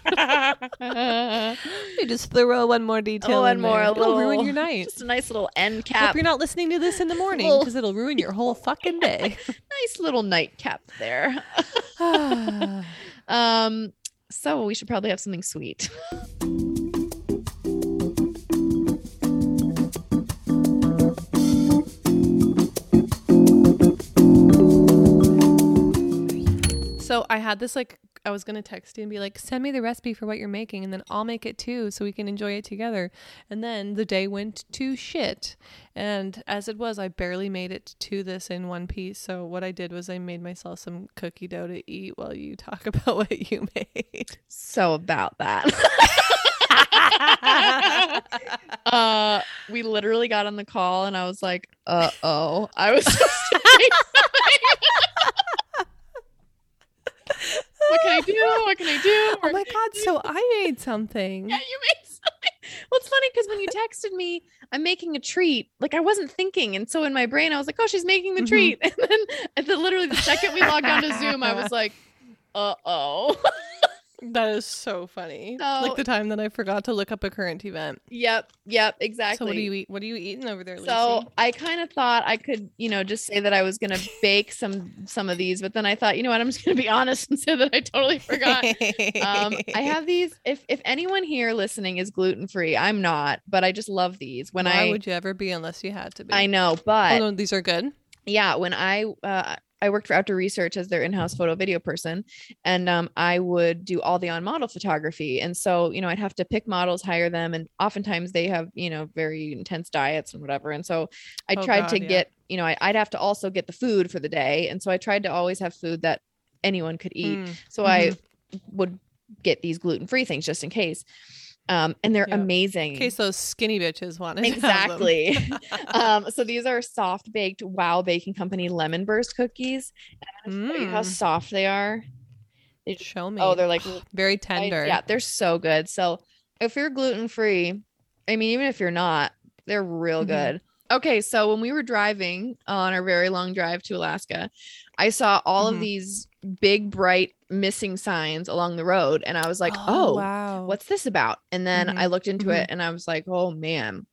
*laughs* you just throw one more detail. Oh, one more, there. a It'll ruin your night. just a nice little end Hope cap. you're not listening to this in the morning Little- because it'll ruin your whole fucking day. nice little nightcap there. *sighs* um, so we should probably have something sweet. So I had this like I was gonna text you and be like, send me the recipe for what you're making, and then I'll make it too, so we can enjoy it together. And then the day went to shit, and as it was, I barely made it to this in one piece. So what I did was I made myself some cookie dough to eat while you talk *laughs* about what you made. So about that. *laughs* uh we literally got on the call and I was like, uh oh. I was supposed to make What can I do? What can I do? *laughs* Oh my god! So I made something. Yeah, you made something. Well, it's funny because when you texted me, I'm making a treat. Like I wasn't thinking, and so in my brain, I was like, "Oh, she's making the Mhm. treat." *laughs* And then, and then, literally the second we logged on to Zoom, I was *laughs* like, "Uh oh." That is so funny. So- like the time that I forgot to look up a current event. yep, yep, exactly. So what do you eat? What are you eating over there, Lucy? So I kind of thought I could, you know, just say that I was gonna bake some some of these, but then I thought, you know what, I'm just gonna be *laughs* honest and say that I totally *laughs* forgot. um, I have these. If if anyone here listening is gluten free, I'm not, but I just love these. When Why I would you ever be unless you had to be? I know, but oh no, these are good. yeah, when I uh, I worked for Outdoor Research as their in-house photo video person, and um, I would do all the on-model photography. And so, you know, I'd have to pick models, hire them, and oftentimes they have, you know, very intense diets and whatever. And so, I Oh, tried to yeah. get, you know, I, I'd have to also get the food for the day, and so I tried to always have food that anyone could eat. Mm. So I would get these gluten-free things just in case. Um, and they're Yep. amazing. In case those skinny bitches wanted to. Exactly. *laughs* um, so these are soft baked Wow Baking Company lemon burst cookies. And I'm gonna show you how Mm. soft they are. They just- Show me. oh, they're like *sighs* very I- tender. yeah, they're so good. So if you're gluten free, I mean, even if you're not, they're real Mhm. good. Okay, so when we were driving on our very long drive to Alaska, I saw all Mhm. of these big, bright missing signs along the road, and I was like, "Oh, wow. what's this about?" And then I Mhm, looked into mhm. it, and I was like, "Oh man,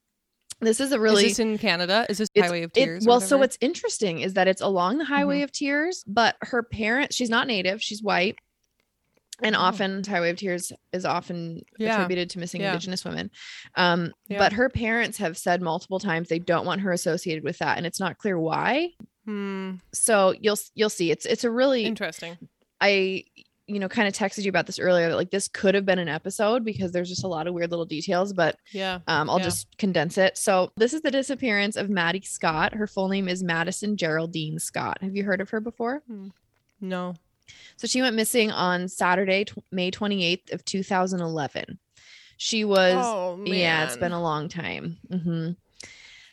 this is a Is really this in Canada? Is this Highway of Tears? or well, so what's interesting is that it's along the Highway Mhm. of Tears, but her parents, she's not native, she's white. And Oh. often Highway of Tears is often Yeah. attributed to missing Yeah. indigenous women. Um, Yeah. but her parents have said multiple times they don't want her associated with that, and it's not clear why. Hmm, So you'll you'll see. It's it's a really interesting. I you know kind of texted you about this earlier that like this could have been an episode because there's just a lot of weird little details, but Yeah. um, I'll Yeah. just condense it. So this is the disappearance of Maddie Scott. Her full name is Madison Geraldine Scott. Have you heard of her before? No. So she went missing on Saturday, tw- May 28th of 2011. She was oh man. yeah, it's been a long time. hmm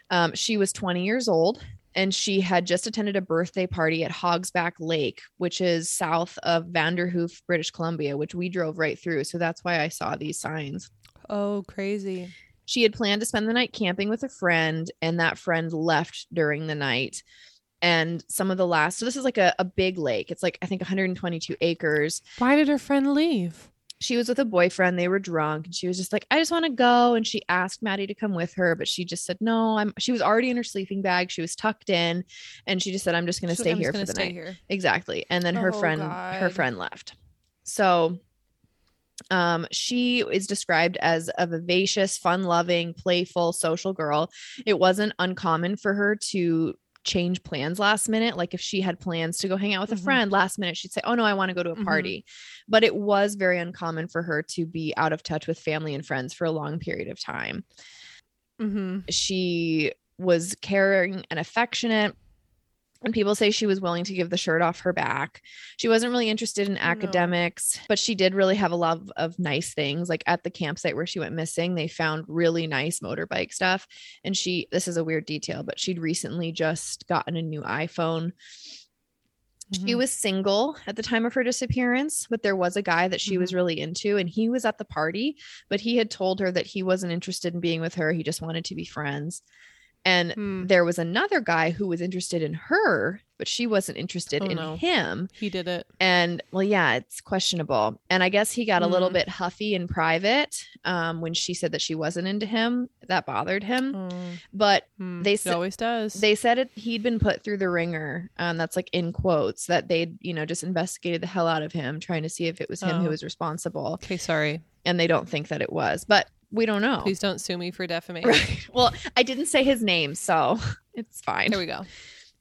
Um, she was 20 years old and she had just attended a birthday party at Hogsback Lake, which is south of Vanderhoof, British Columbia, which we drove right through. So that's why I saw these signs. Oh, crazy. She had planned to spend the night camping with a friend, and that friend left during the night. And some of the last, so this is like a, a big lake. It's like, I think 122 acres. Why did her friend leave? She was with a boyfriend. They were drunk, and she was just like, I just want to go. And she asked Maddie to come with her, but she just said, No, I'm, she was already in her sleeping bag. She was tucked in, and she just said, I'm just going to stay here for the stay night. Here. Exactly. And then her Oh, friend her friend left. So um she is described as a vivacious, fun-loving, playful, social girl. It wasn't uncommon for her to change plans last minute like if she had plans to go hang out with a Mhm. friend last minute she'd say oh no i want to go to a Mhm. party but it was very uncommon for her to be out of touch with family and friends for a long period of time Mm-hmm. she was caring and affectionate And people say she was willing to give the shirt off her back. She wasn't really interested in No. academics, but she did really have a love of, nice things. Like at the campsite where she went missing, they found really nice motorbike stuff. And she, this is a weird detail, but she'd recently just gotten a new iPhone. She Mhm. was single at the time of her disappearance, but there was a guy that she was really into, and he was at the party, but he had told her that he wasn't interested in being with her. He just wanted to be friends. And Hmm. there was another guy who was interested in her, but she wasn't interested Oh, in no. him. He did it. And well, yeah, it's questionable. And I guess he got a little Mm. bit huffy in private um, when she said that she wasn't into him. That bothered him. Oh, But hmm. They it always does. they said it he'd been put through the ringer. Um, that's like in quotes that they'd, you know, just investigated the hell out of him, trying to see if it was him who Oh. was responsible. okay, sorry. And they don't think that it was, but we don't know. Please don't sue me for defamation. Right. *laughs* Well, I didn't say his name, so *laughs* it's fine. There we go.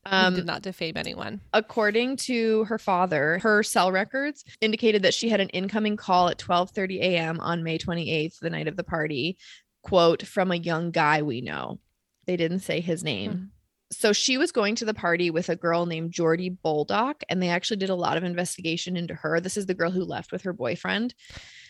Um, did not defame anyone. according to her father her cell records indicated that she had an incoming call at 12:30 a.m. on May 28th the night of the party quote from a young guy we know they didn't say his name Hmm. So she was going to the party with a girl named Jordy Boldock and they actually did a lot of investigation into her this is the girl who left with her boyfriend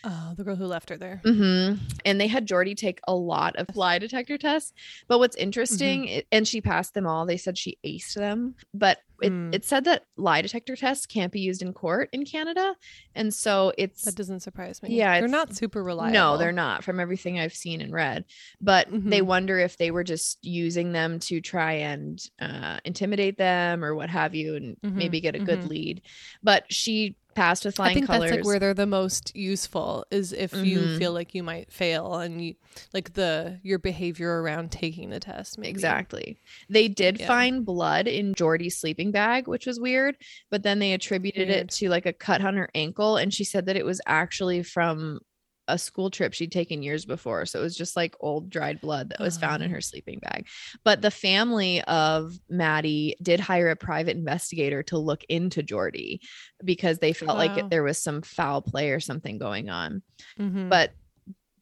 Oh, the girl who left her there. hmm And they had Jordy take a lot of lie detector tests. But what's interesting, Mm-hmm. and she passed them all, they said she aced them. But it, Mm. it said that lie detector tests can't be used in court in Canada. And so it's, That doesn't surprise me. Yeah, they're not super reliable. no, they're not from everything I've seen and read. But they Mhm. wonder if they were just using them to try and uh, intimidate them or what have you, and Mhm, maybe get a good mhm. lead. But she passed with flying I think colors. that's like where they're the most useful is if you Mhm. feel like you might fail and you like the your behavior around taking the test. Maybe. Exactly. They did Yeah. find blood in Jordy's sleeping bag, which was weird, but then they attributed Weird. it to like a cut on her ankle. And she said that it was actually from a school trip she'd taken years before. So it was just like old dried blood that was found in Oh. her sleeping bag. But the family of Maddie did hire a private investigator to look into Jordy because they felt like Wow. it, there was some foul play or something going on Mhm. but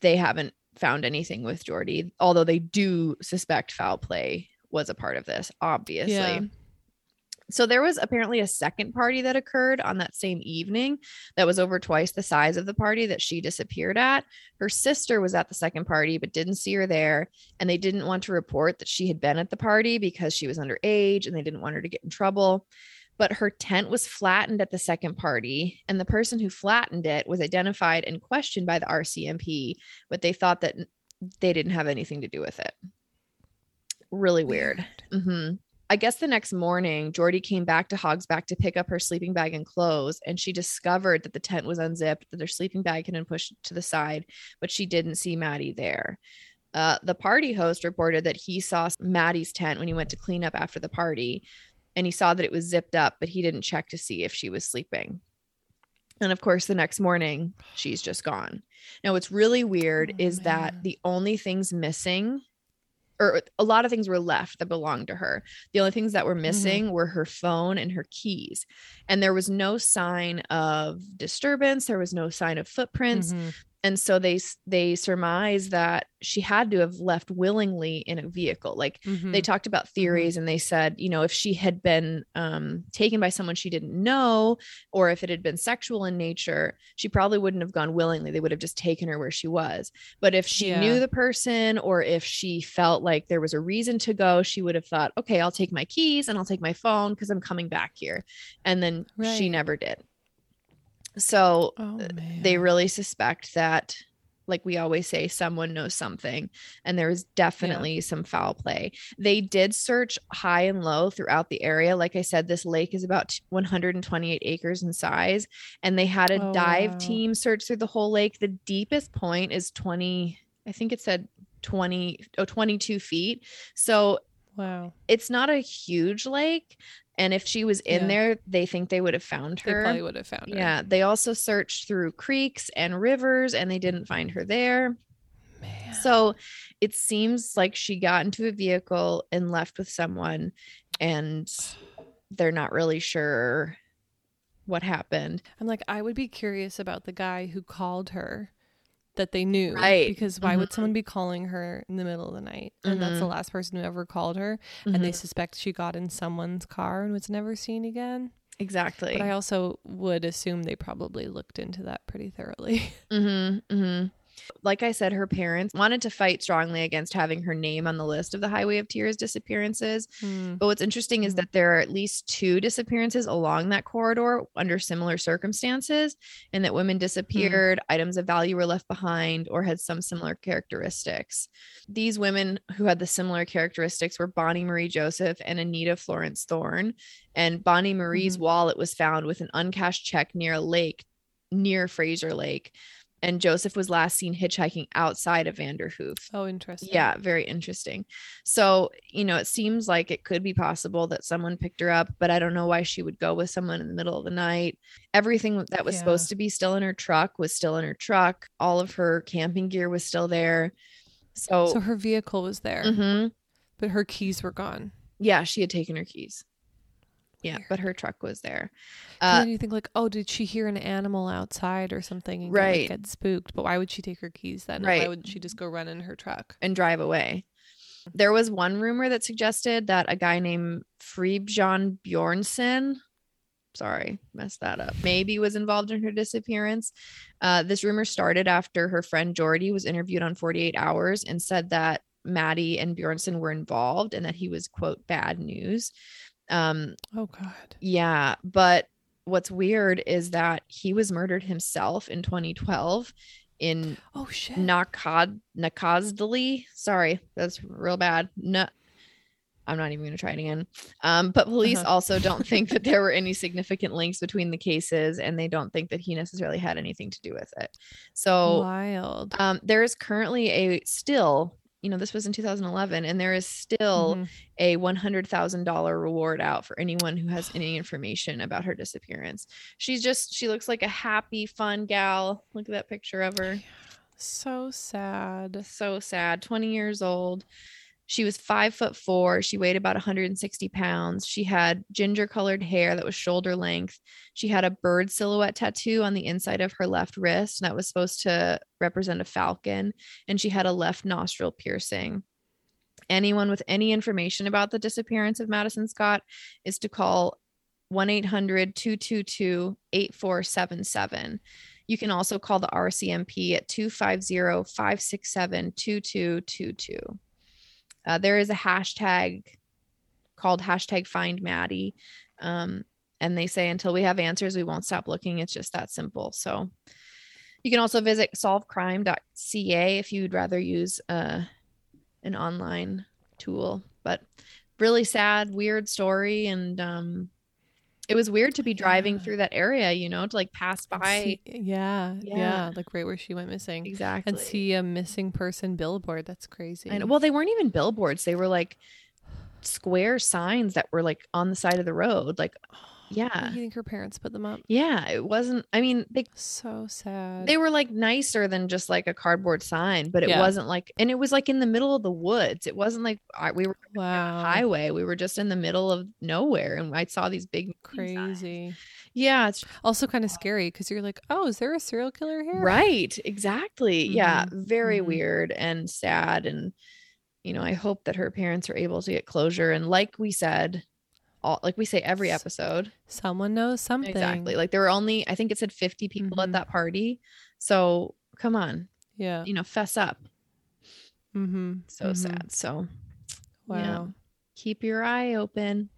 they haven't found anything with Jordy, although they do suspect foul play was a part of this, obviously. Yeah. So there was apparently a second party that occurred on that same evening that was over twice the size of the party that she disappeared at. Her sister was at the second party but didn't see her there and they didn't want to report that she had been at the party because she was underage and they didn't want her to get in trouble. But her tent was flattened at the second party and the person who flattened it was identified and questioned by the RCMP, but they thought that they didn't have anything to do with it. Really weird. hmm I guess the next morning, Jordy came back to Hogsback to pick up her sleeping bag and clothes, and she discovered that the tent was unzipped, that her sleeping bag had been pushed to the side, but she didn't see Maddie there. Uh, the party host reported that he saw Maddie's tent when he went to clean up after the party, and he saw that it was zipped up, but he didn't check to see if she was sleeping. And of course, the next morning, she's just gone. Now, what's really weird Oh, is that the only things missing, or a lot of things were left that belonged to her. The only things that were missing were her phone and her keys. And there was no sign of disturbance, there was no sign of footprints Mhm. And so they they surmise that she had to have left willingly in a vehicle like they Mhm. talked about theories and they said you know if she had been um, taken by someone she didn't know or if it had been sexual in nature she probably wouldn't have gone willingly. They would have just taken her where she was. But if she Yeah. knew the person or if she felt like there was a reason to go she would have thought okay i'll take my keys and i'll take my phone because i'm coming back here. And then she never did so Oh uh, they really suspect that like we always say someone knows something and there was definitely some foul play. They did search high and low throughout the area. Like i said this lake is about 128 acres in size and they had a Oh, dive wow. team search through the whole lake. The deepest point is 20 i think it said 20 oh 22 feet. So wow. it's not a huge lake and if she was in Yeah. there they think they would have found her. They probably would have found her. yeah, they also searched through creeks and rivers and they didn't find her there. Man. So it seems like she got into a vehicle and left with someone and they're not really sure what happened. I'm like, I would be curious about the guy who called her that they knew. Right. Because why would Mhm. someone be calling her in the middle of the night? And that's the Mhm. last person who ever called her. And they Mhm. suspect she got in someone's car and was never seen again. exactly. But I also would assume they probably looked into that pretty thoroughly. *laughs* Mm-hmm, mm-hmm. Like I said, her parents wanted to fight strongly against having her name on the list of the Highway of Tears disappearances. Hmm. But what's interesting is Mhm. that there are at least two disappearances along that corridor under similar circumstances, and that women disappeared, items of value were left behind, or had some similar characteristics. These women who had the similar characteristics were Bonnie Marie Joseph and Anita Florence Thorne. And Bonnie Marie's Mhm. wallet was found with an uncashed check near a lake near Fraser Lake. And Joseph was last seen hitchhiking outside of Vanderhoof. Oh, interesting. Yeah, very interesting. So, you know, it seems like it could be possible that someone picked her up, but I don't know why she would go with someone in the middle of the night. Everything that was Yeah. supposed to be still in her truck was still in her truck. All of her camping gear was still there. So, So her vehicle was there, Mhm. but her keys were gone. yeah, she had taken her keys. Yeah, Weird. but her truck was there. And Uh, then you think like, oh, did she hear an animal outside or something and get, like, get spooked? But why would she take her keys then? Right. Why wouldn't she just go run in her truck? and drive away. There was one rumor that suggested that a guy named Friebjørn Bjornson, sorry, messed that up, maybe was involved in her disappearance. Uh, this rumor started after her friend Jordy was interviewed on 48 Hours and said that Maddie and Bjornson were involved and that he was, quote, bad news. Um, Oh God. yeah, but what's weird is that he was murdered himself in 2012 in Oh shit. Nakad Nakazdali. Sorry, that's real bad. No, I'm not even going to try it again. Um, but police Uh-huh. also don't think that there were *laughs* any significant links between the cases, and they don't think that he necessarily had anything to do with it. So Wild. um, there is currently a still. You know, this was in 2011, and there is still Mhm. a $100,000 reward out for anyone who has any *sighs* information about her disappearance. She's just, she looks like a happy, fun gal. Look at that picture of her So sad. so sad 20 years old she was five foot four. She weighed about 160 pounds. She had ginger colored hair that was shoulder length. She had a bird silhouette tattoo on the inside of her left wrist and that was supposed to represent a falcon and she had a left nostril piercing. Anyone with any information about the disappearance of madison scott is to call 1-800-222-8477 you can also call the RCMP at 250 567 2222. Uh, There is a hashtag called hashtag find Maddie. Um, and they say until we have answers, we won't stop looking. It's just that simple. So you can also visit solvecrime.ca if you'd rather use uh, an online tool. But really sad, weird story. And um, it was weird to be driving Yeah. through that area, you know, to like pass by. see- yeah, Yeah. yeah, like right where she went missing, Exactly. and see a missing person billboard. That's crazy. Know. Well, they weren't even billboards. They were like square signs that were like on the side of the road. Like, oh. Yeah. you think her parents put them up? yeah, it wasn't. I mean, they So sad. they were like nicer than just like a cardboard sign, but it Yeah. wasn't like, and it was like in the middle of the woods. It wasn't like I, we were on a wow, highway. We were just in the middle of nowhere, and I saw these big signs. crazy. Yeah, it's Also, kind of scary because you're like, oh, is there a serial killer here? Right, exactly. Yeah, very mhm. weird and sad. And, you know, I hope that her parents are able to get closure. And like we said, all like we say every episode, Someone knows something. exactly. Like there were only, I think it said 50 people Mhm. at that party. So come on, Yeah. you know, fess up. Mm-hmm. So sad. So yeah. Wow. keep your eye open.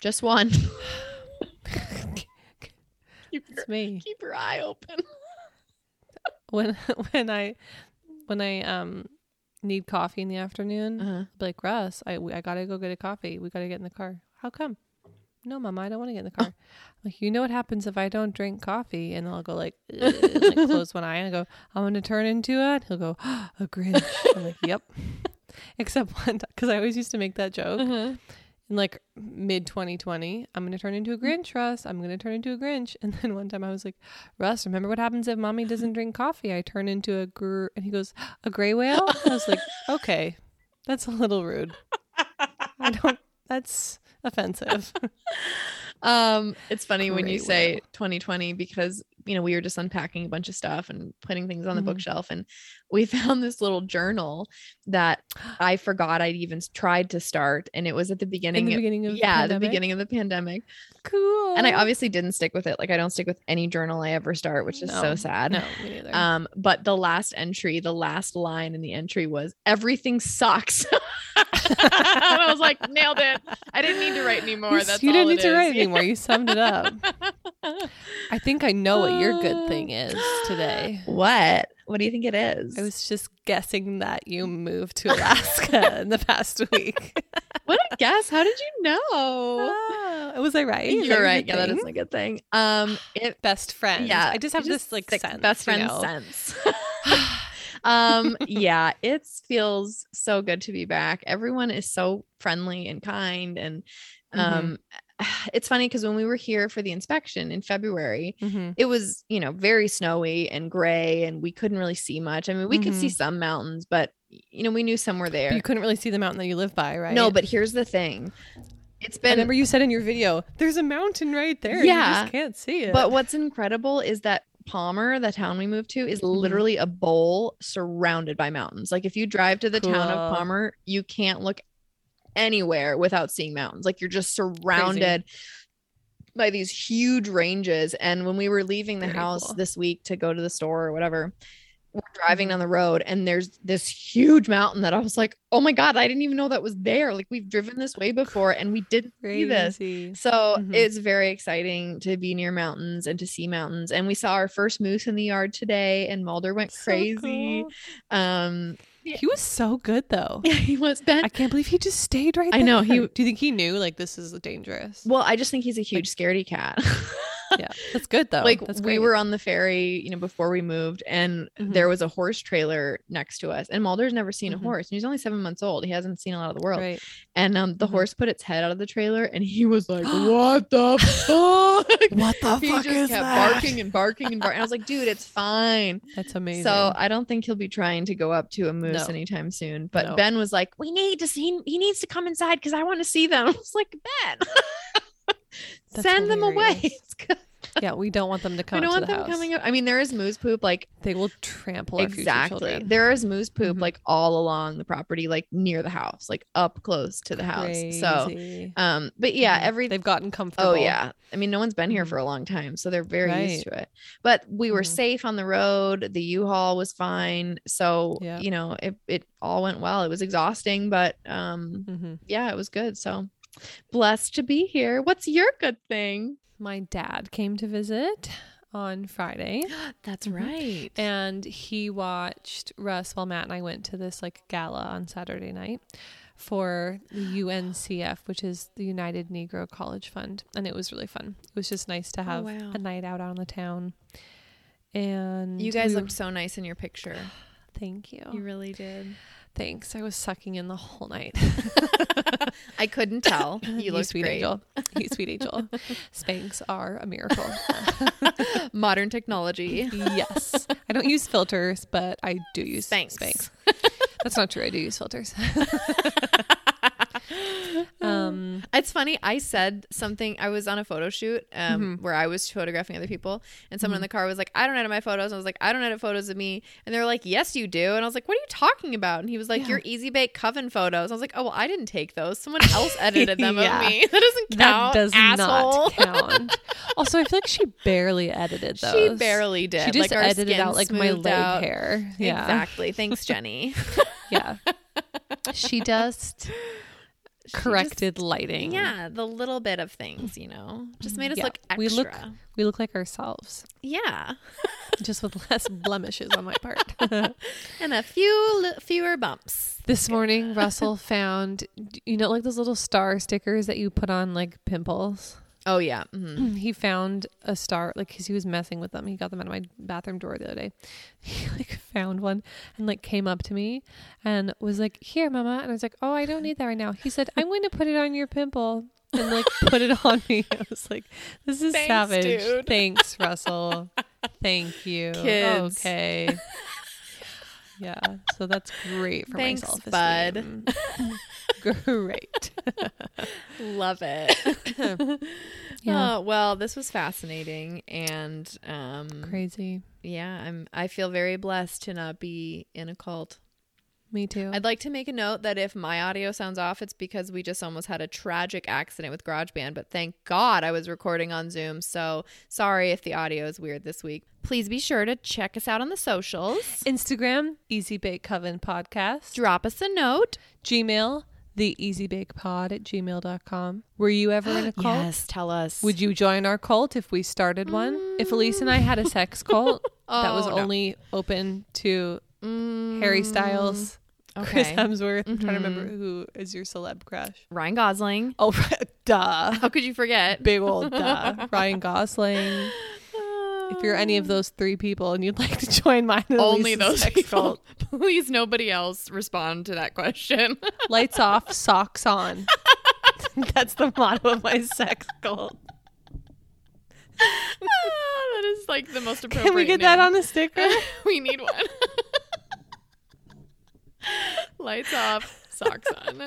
Just one. *laughs* keep, your, me. keep your eye open. *laughs* When when I when I um need coffee in the afternoon, Uh-huh. Like Russ, I I gotta go get a coffee. We gotta get in the car. How come? No, Mama, I don't want to get in the car. Like, you know what happens if I don't drink coffee? And I'll go like, *laughs* and, like close one eye and I go, I'm gonna turn into a. He'll go, *gasps* a Grinch. I'm like, yep. *laughs* Except one time, because I always used to make that joke Uh-huh. in like mid 2020. I'm gonna turn into a Grinch, Russ. I'm gonna turn into a Grinch. And then one time I was like, Russ, remember what happens if Mommy doesn't drink coffee? I turn into a gr. And he goes, a gray whale. I was like, *laughs* okay, that's a little rude. I don't. That's offensive. *laughs* Um, it's funny when you say whale. 2020 because you know, we were just unpacking a bunch of stuff and putting things on the Mhm. bookshelf. And we *laughs* found this little journal that I forgot I'd even tried to start. And it was at the beginning. the of- beginning of yeah, the pandemic? beginning of the pandemic. Cool. And I obviously didn't stick with it. Like I don't stick with any journal I ever start, which is so sad. no, me neither. Um, but the last entry, the last line in the entry was everything sucks. *laughs* and I was like, nailed it. I didn't need to write anymore. You- That's you didn't need to write anymore. You summed it up. *laughs* I think I know what your good thing is today. What? What do you think it is? I was just guessing that you moved to Alaska *laughs* in the past week. *laughs* what a guess. How did you know? Ah, was I right? Is You're right. Yeah, that is a good thing. Um, it *sighs* best friend. yeah, I just have you this like sense. best you friend know? sense. *sighs* *laughs* um, yeah, it feels so good to be back. Everyone is so friendly and kind, and Mm-hmm. *sighs* it's funny because when we were here for the inspection in February, Mhm. it was you know very snowy and gray, and we couldn't really see much. I mean, we could see Mhm. some mountains, but you know we knew some were But there. you couldn't really see the mountain that you live by, right? No, but here's the thing. It's been remember you said in your video, "There's a mountain right there. You Yeah, just can't see it." But what's incredible is that Palmer, the town we moved to, is Mhm. literally a bowl surrounded by mountains. Like if you drive to the town of Palmer, you can't look anywhere without seeing mountains. Like you're just surrounded by these huge ranges. And when we were leaving the Very house cool. this week to go to the store or whatever, we're driving Mhm. down the road and there's this huge mountain that I was like, oh my God, I didn't even know that was there. Like we've driven this way before and we didn't see this. Crazy. So Mhm. it's very exciting to be near mountains and to see mountains. And we saw our first moose in the yard today, and Mulder went So crazy. cool. Um, He was so good though. *laughs* yeah, he was Ben. I can't believe he just stayed right there. I there. know, he- Do you think he knew like this is dangerous? well, I just think he's a huge scaredy cat. *laughs* yeah, that's good though. like we were on the ferry, you know, before we moved, and Mhm. there was a horse trailer next to us. And Mulder's never seen Mhm. a horse. And he's only seven months old. He hasn't seen a lot of the world. right. And um, the Mhm. horse put its head out of the trailer, and he was like, *gasps* "What the fuck?" What the he fuck just is kept that? barking and barking and barking. I was like, "Dude, it's fine." *laughs* That's amazing. So I don't think he'll be trying to go up to a moose No. anytime soon. But No. Ben was like, "We need to see. He needs to come inside because I want to see them." *laughs* I was like, "Ben, *laughs* That's send them away." *laughs* It's good. yeah, we don't want them to come. I don't want the them house. coming up. I mean, there is moose poop like They will trample exactly. There is moose poop Mhm. like all along the property, like near the house, like up close to the house. So, um, but yeah, Mhm. every they've gotten comfortable. Oh yeah. I mean, no one's been here Mhm. for a long time, so they're very used to it. But we were Mhm. safe on the road. The U-Haul was fine. So, Yeah. you know, it it all went well. It was exhausting, but um hmm yeah, it was good. So, blessed to be here. What's your good thing? My dad came to visit on Friday. *gasps* That's Mhm. right. and he watched Russ while Matt and I went to this like gala on Saturday night for the *gasps* UNCF, which is the United Negro College Fund, and it was really fun. It was just nice to have wow. a night out on the town. And you guys we were- looked so nice in your picture. *sighs* Thank you. You really did. Thanks. I was sucking in the whole night. *laughs* I couldn't tell. *laughs* You You looked sweet great. angel. You sweet *laughs* angel. Spanx are a miracle. Modern technology. yes. I don't use filters, but I do use Spanx. Spanx. That's not true. I do use filters. *laughs* um, It's funny. I said something. I was on a photo shoot um, Mhm. where I was photographing other people, and someone in Mhm. the car was like, "I don't edit my photos." I was like, "I don't edit photos of me," and they were like, "Yes, you do." And I was like, "What are you talking about?" And he was like, Yeah. "Your Easy Bake Coven photos." I was like, "Oh well, I didn't take those. Someone else *laughs* edited them Yeah. of me. *laughs* That doesn't count. that does asshole. not count. also, I feel like she barely edited those. She barely did. She just like edited out like my leg out. hair. Yeah. Exactly. Thanks, Jenny. Yeah. She just Corrected lighting. yeah, the little bit of things, you know, just made us Yeah, look extra. we look- We look like ourselves, yeah, *laughs* just with less *laughs* blemishes on my part. *laughs* and a few li- fewer bumps. This morning, Russell found, you know, like those little star stickers that you put on like pimples. Oh yeah. mhm. *clears throat* He found a star, like, because he was messing with them. He got them out of my bathroom drawer the other day. *laughs* He like found one and like came up to me and was like, "Here, Mama," and I was like, "Oh, I don't need that right now." He said, "I'm going to put it on your pimple." And like put it on me. *laughs* I was like, "This is Thanks, savage." dude. Thanks, Russell. Thank you. *laughs* Kids. Okay. Yeah. So that's great for Thanks, my self bud. *laughs* great. Love it. *laughs* Yeah. Oh, well, this was fascinating and um Crazy. yeah, I'm I feel very blessed to not be in a cult. Me too. I'd like to make a note that if my audio sounds off, it's because we just almost had a tragic accident with GarageBand, but thank God I was recording on Zoom. So sorry if the audio is weird this week. Please be sure to check us out on the socials. Instagram, Easy Bake Coven Podcast. Drop us a note. Gmail, the Easy Bake Pod at gmail.com. Were you ever in a *gasps* cult? Yes, tell us. Would you join our cult if we started one? If Elise and I had a sex cult *laughs* that was Oh, no. only open to Harry Styles, mm, Chris Okay. Hemsworth. I'm trying to remember mm-hmm. who is your celeb crush. Ryan Gosling. Oh, *laughs* duh. How could you forget? Big old duh. *laughs* Ryan Gosling. If you're any of those three people and you'd like to *laughs* join mine, Only those people. Please, nobody else respond to that question. lights off, socks on. That's the motto of my sex cult. Ah, that is like the most appropriate. Can we get that on a sticker? we need one. Lights off, socks on.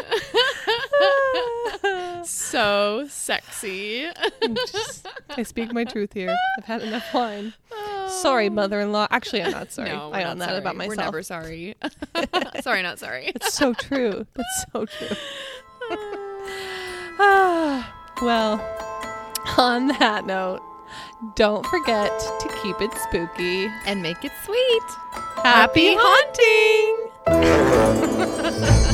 *laughs* so sexy. Just- I speak my truth here. I've had enough wine. Sorry, mother-in-law. Actually, I'm not sorry. No, I not own that sorry. about myself. We're never sorry. *laughs* sorry, not sorry. It's so true. That's so true. Ah, *sighs* *sighs* well, on that note, don't forget to keep it spooky. and make it sweet. Happy hunting! *laughs*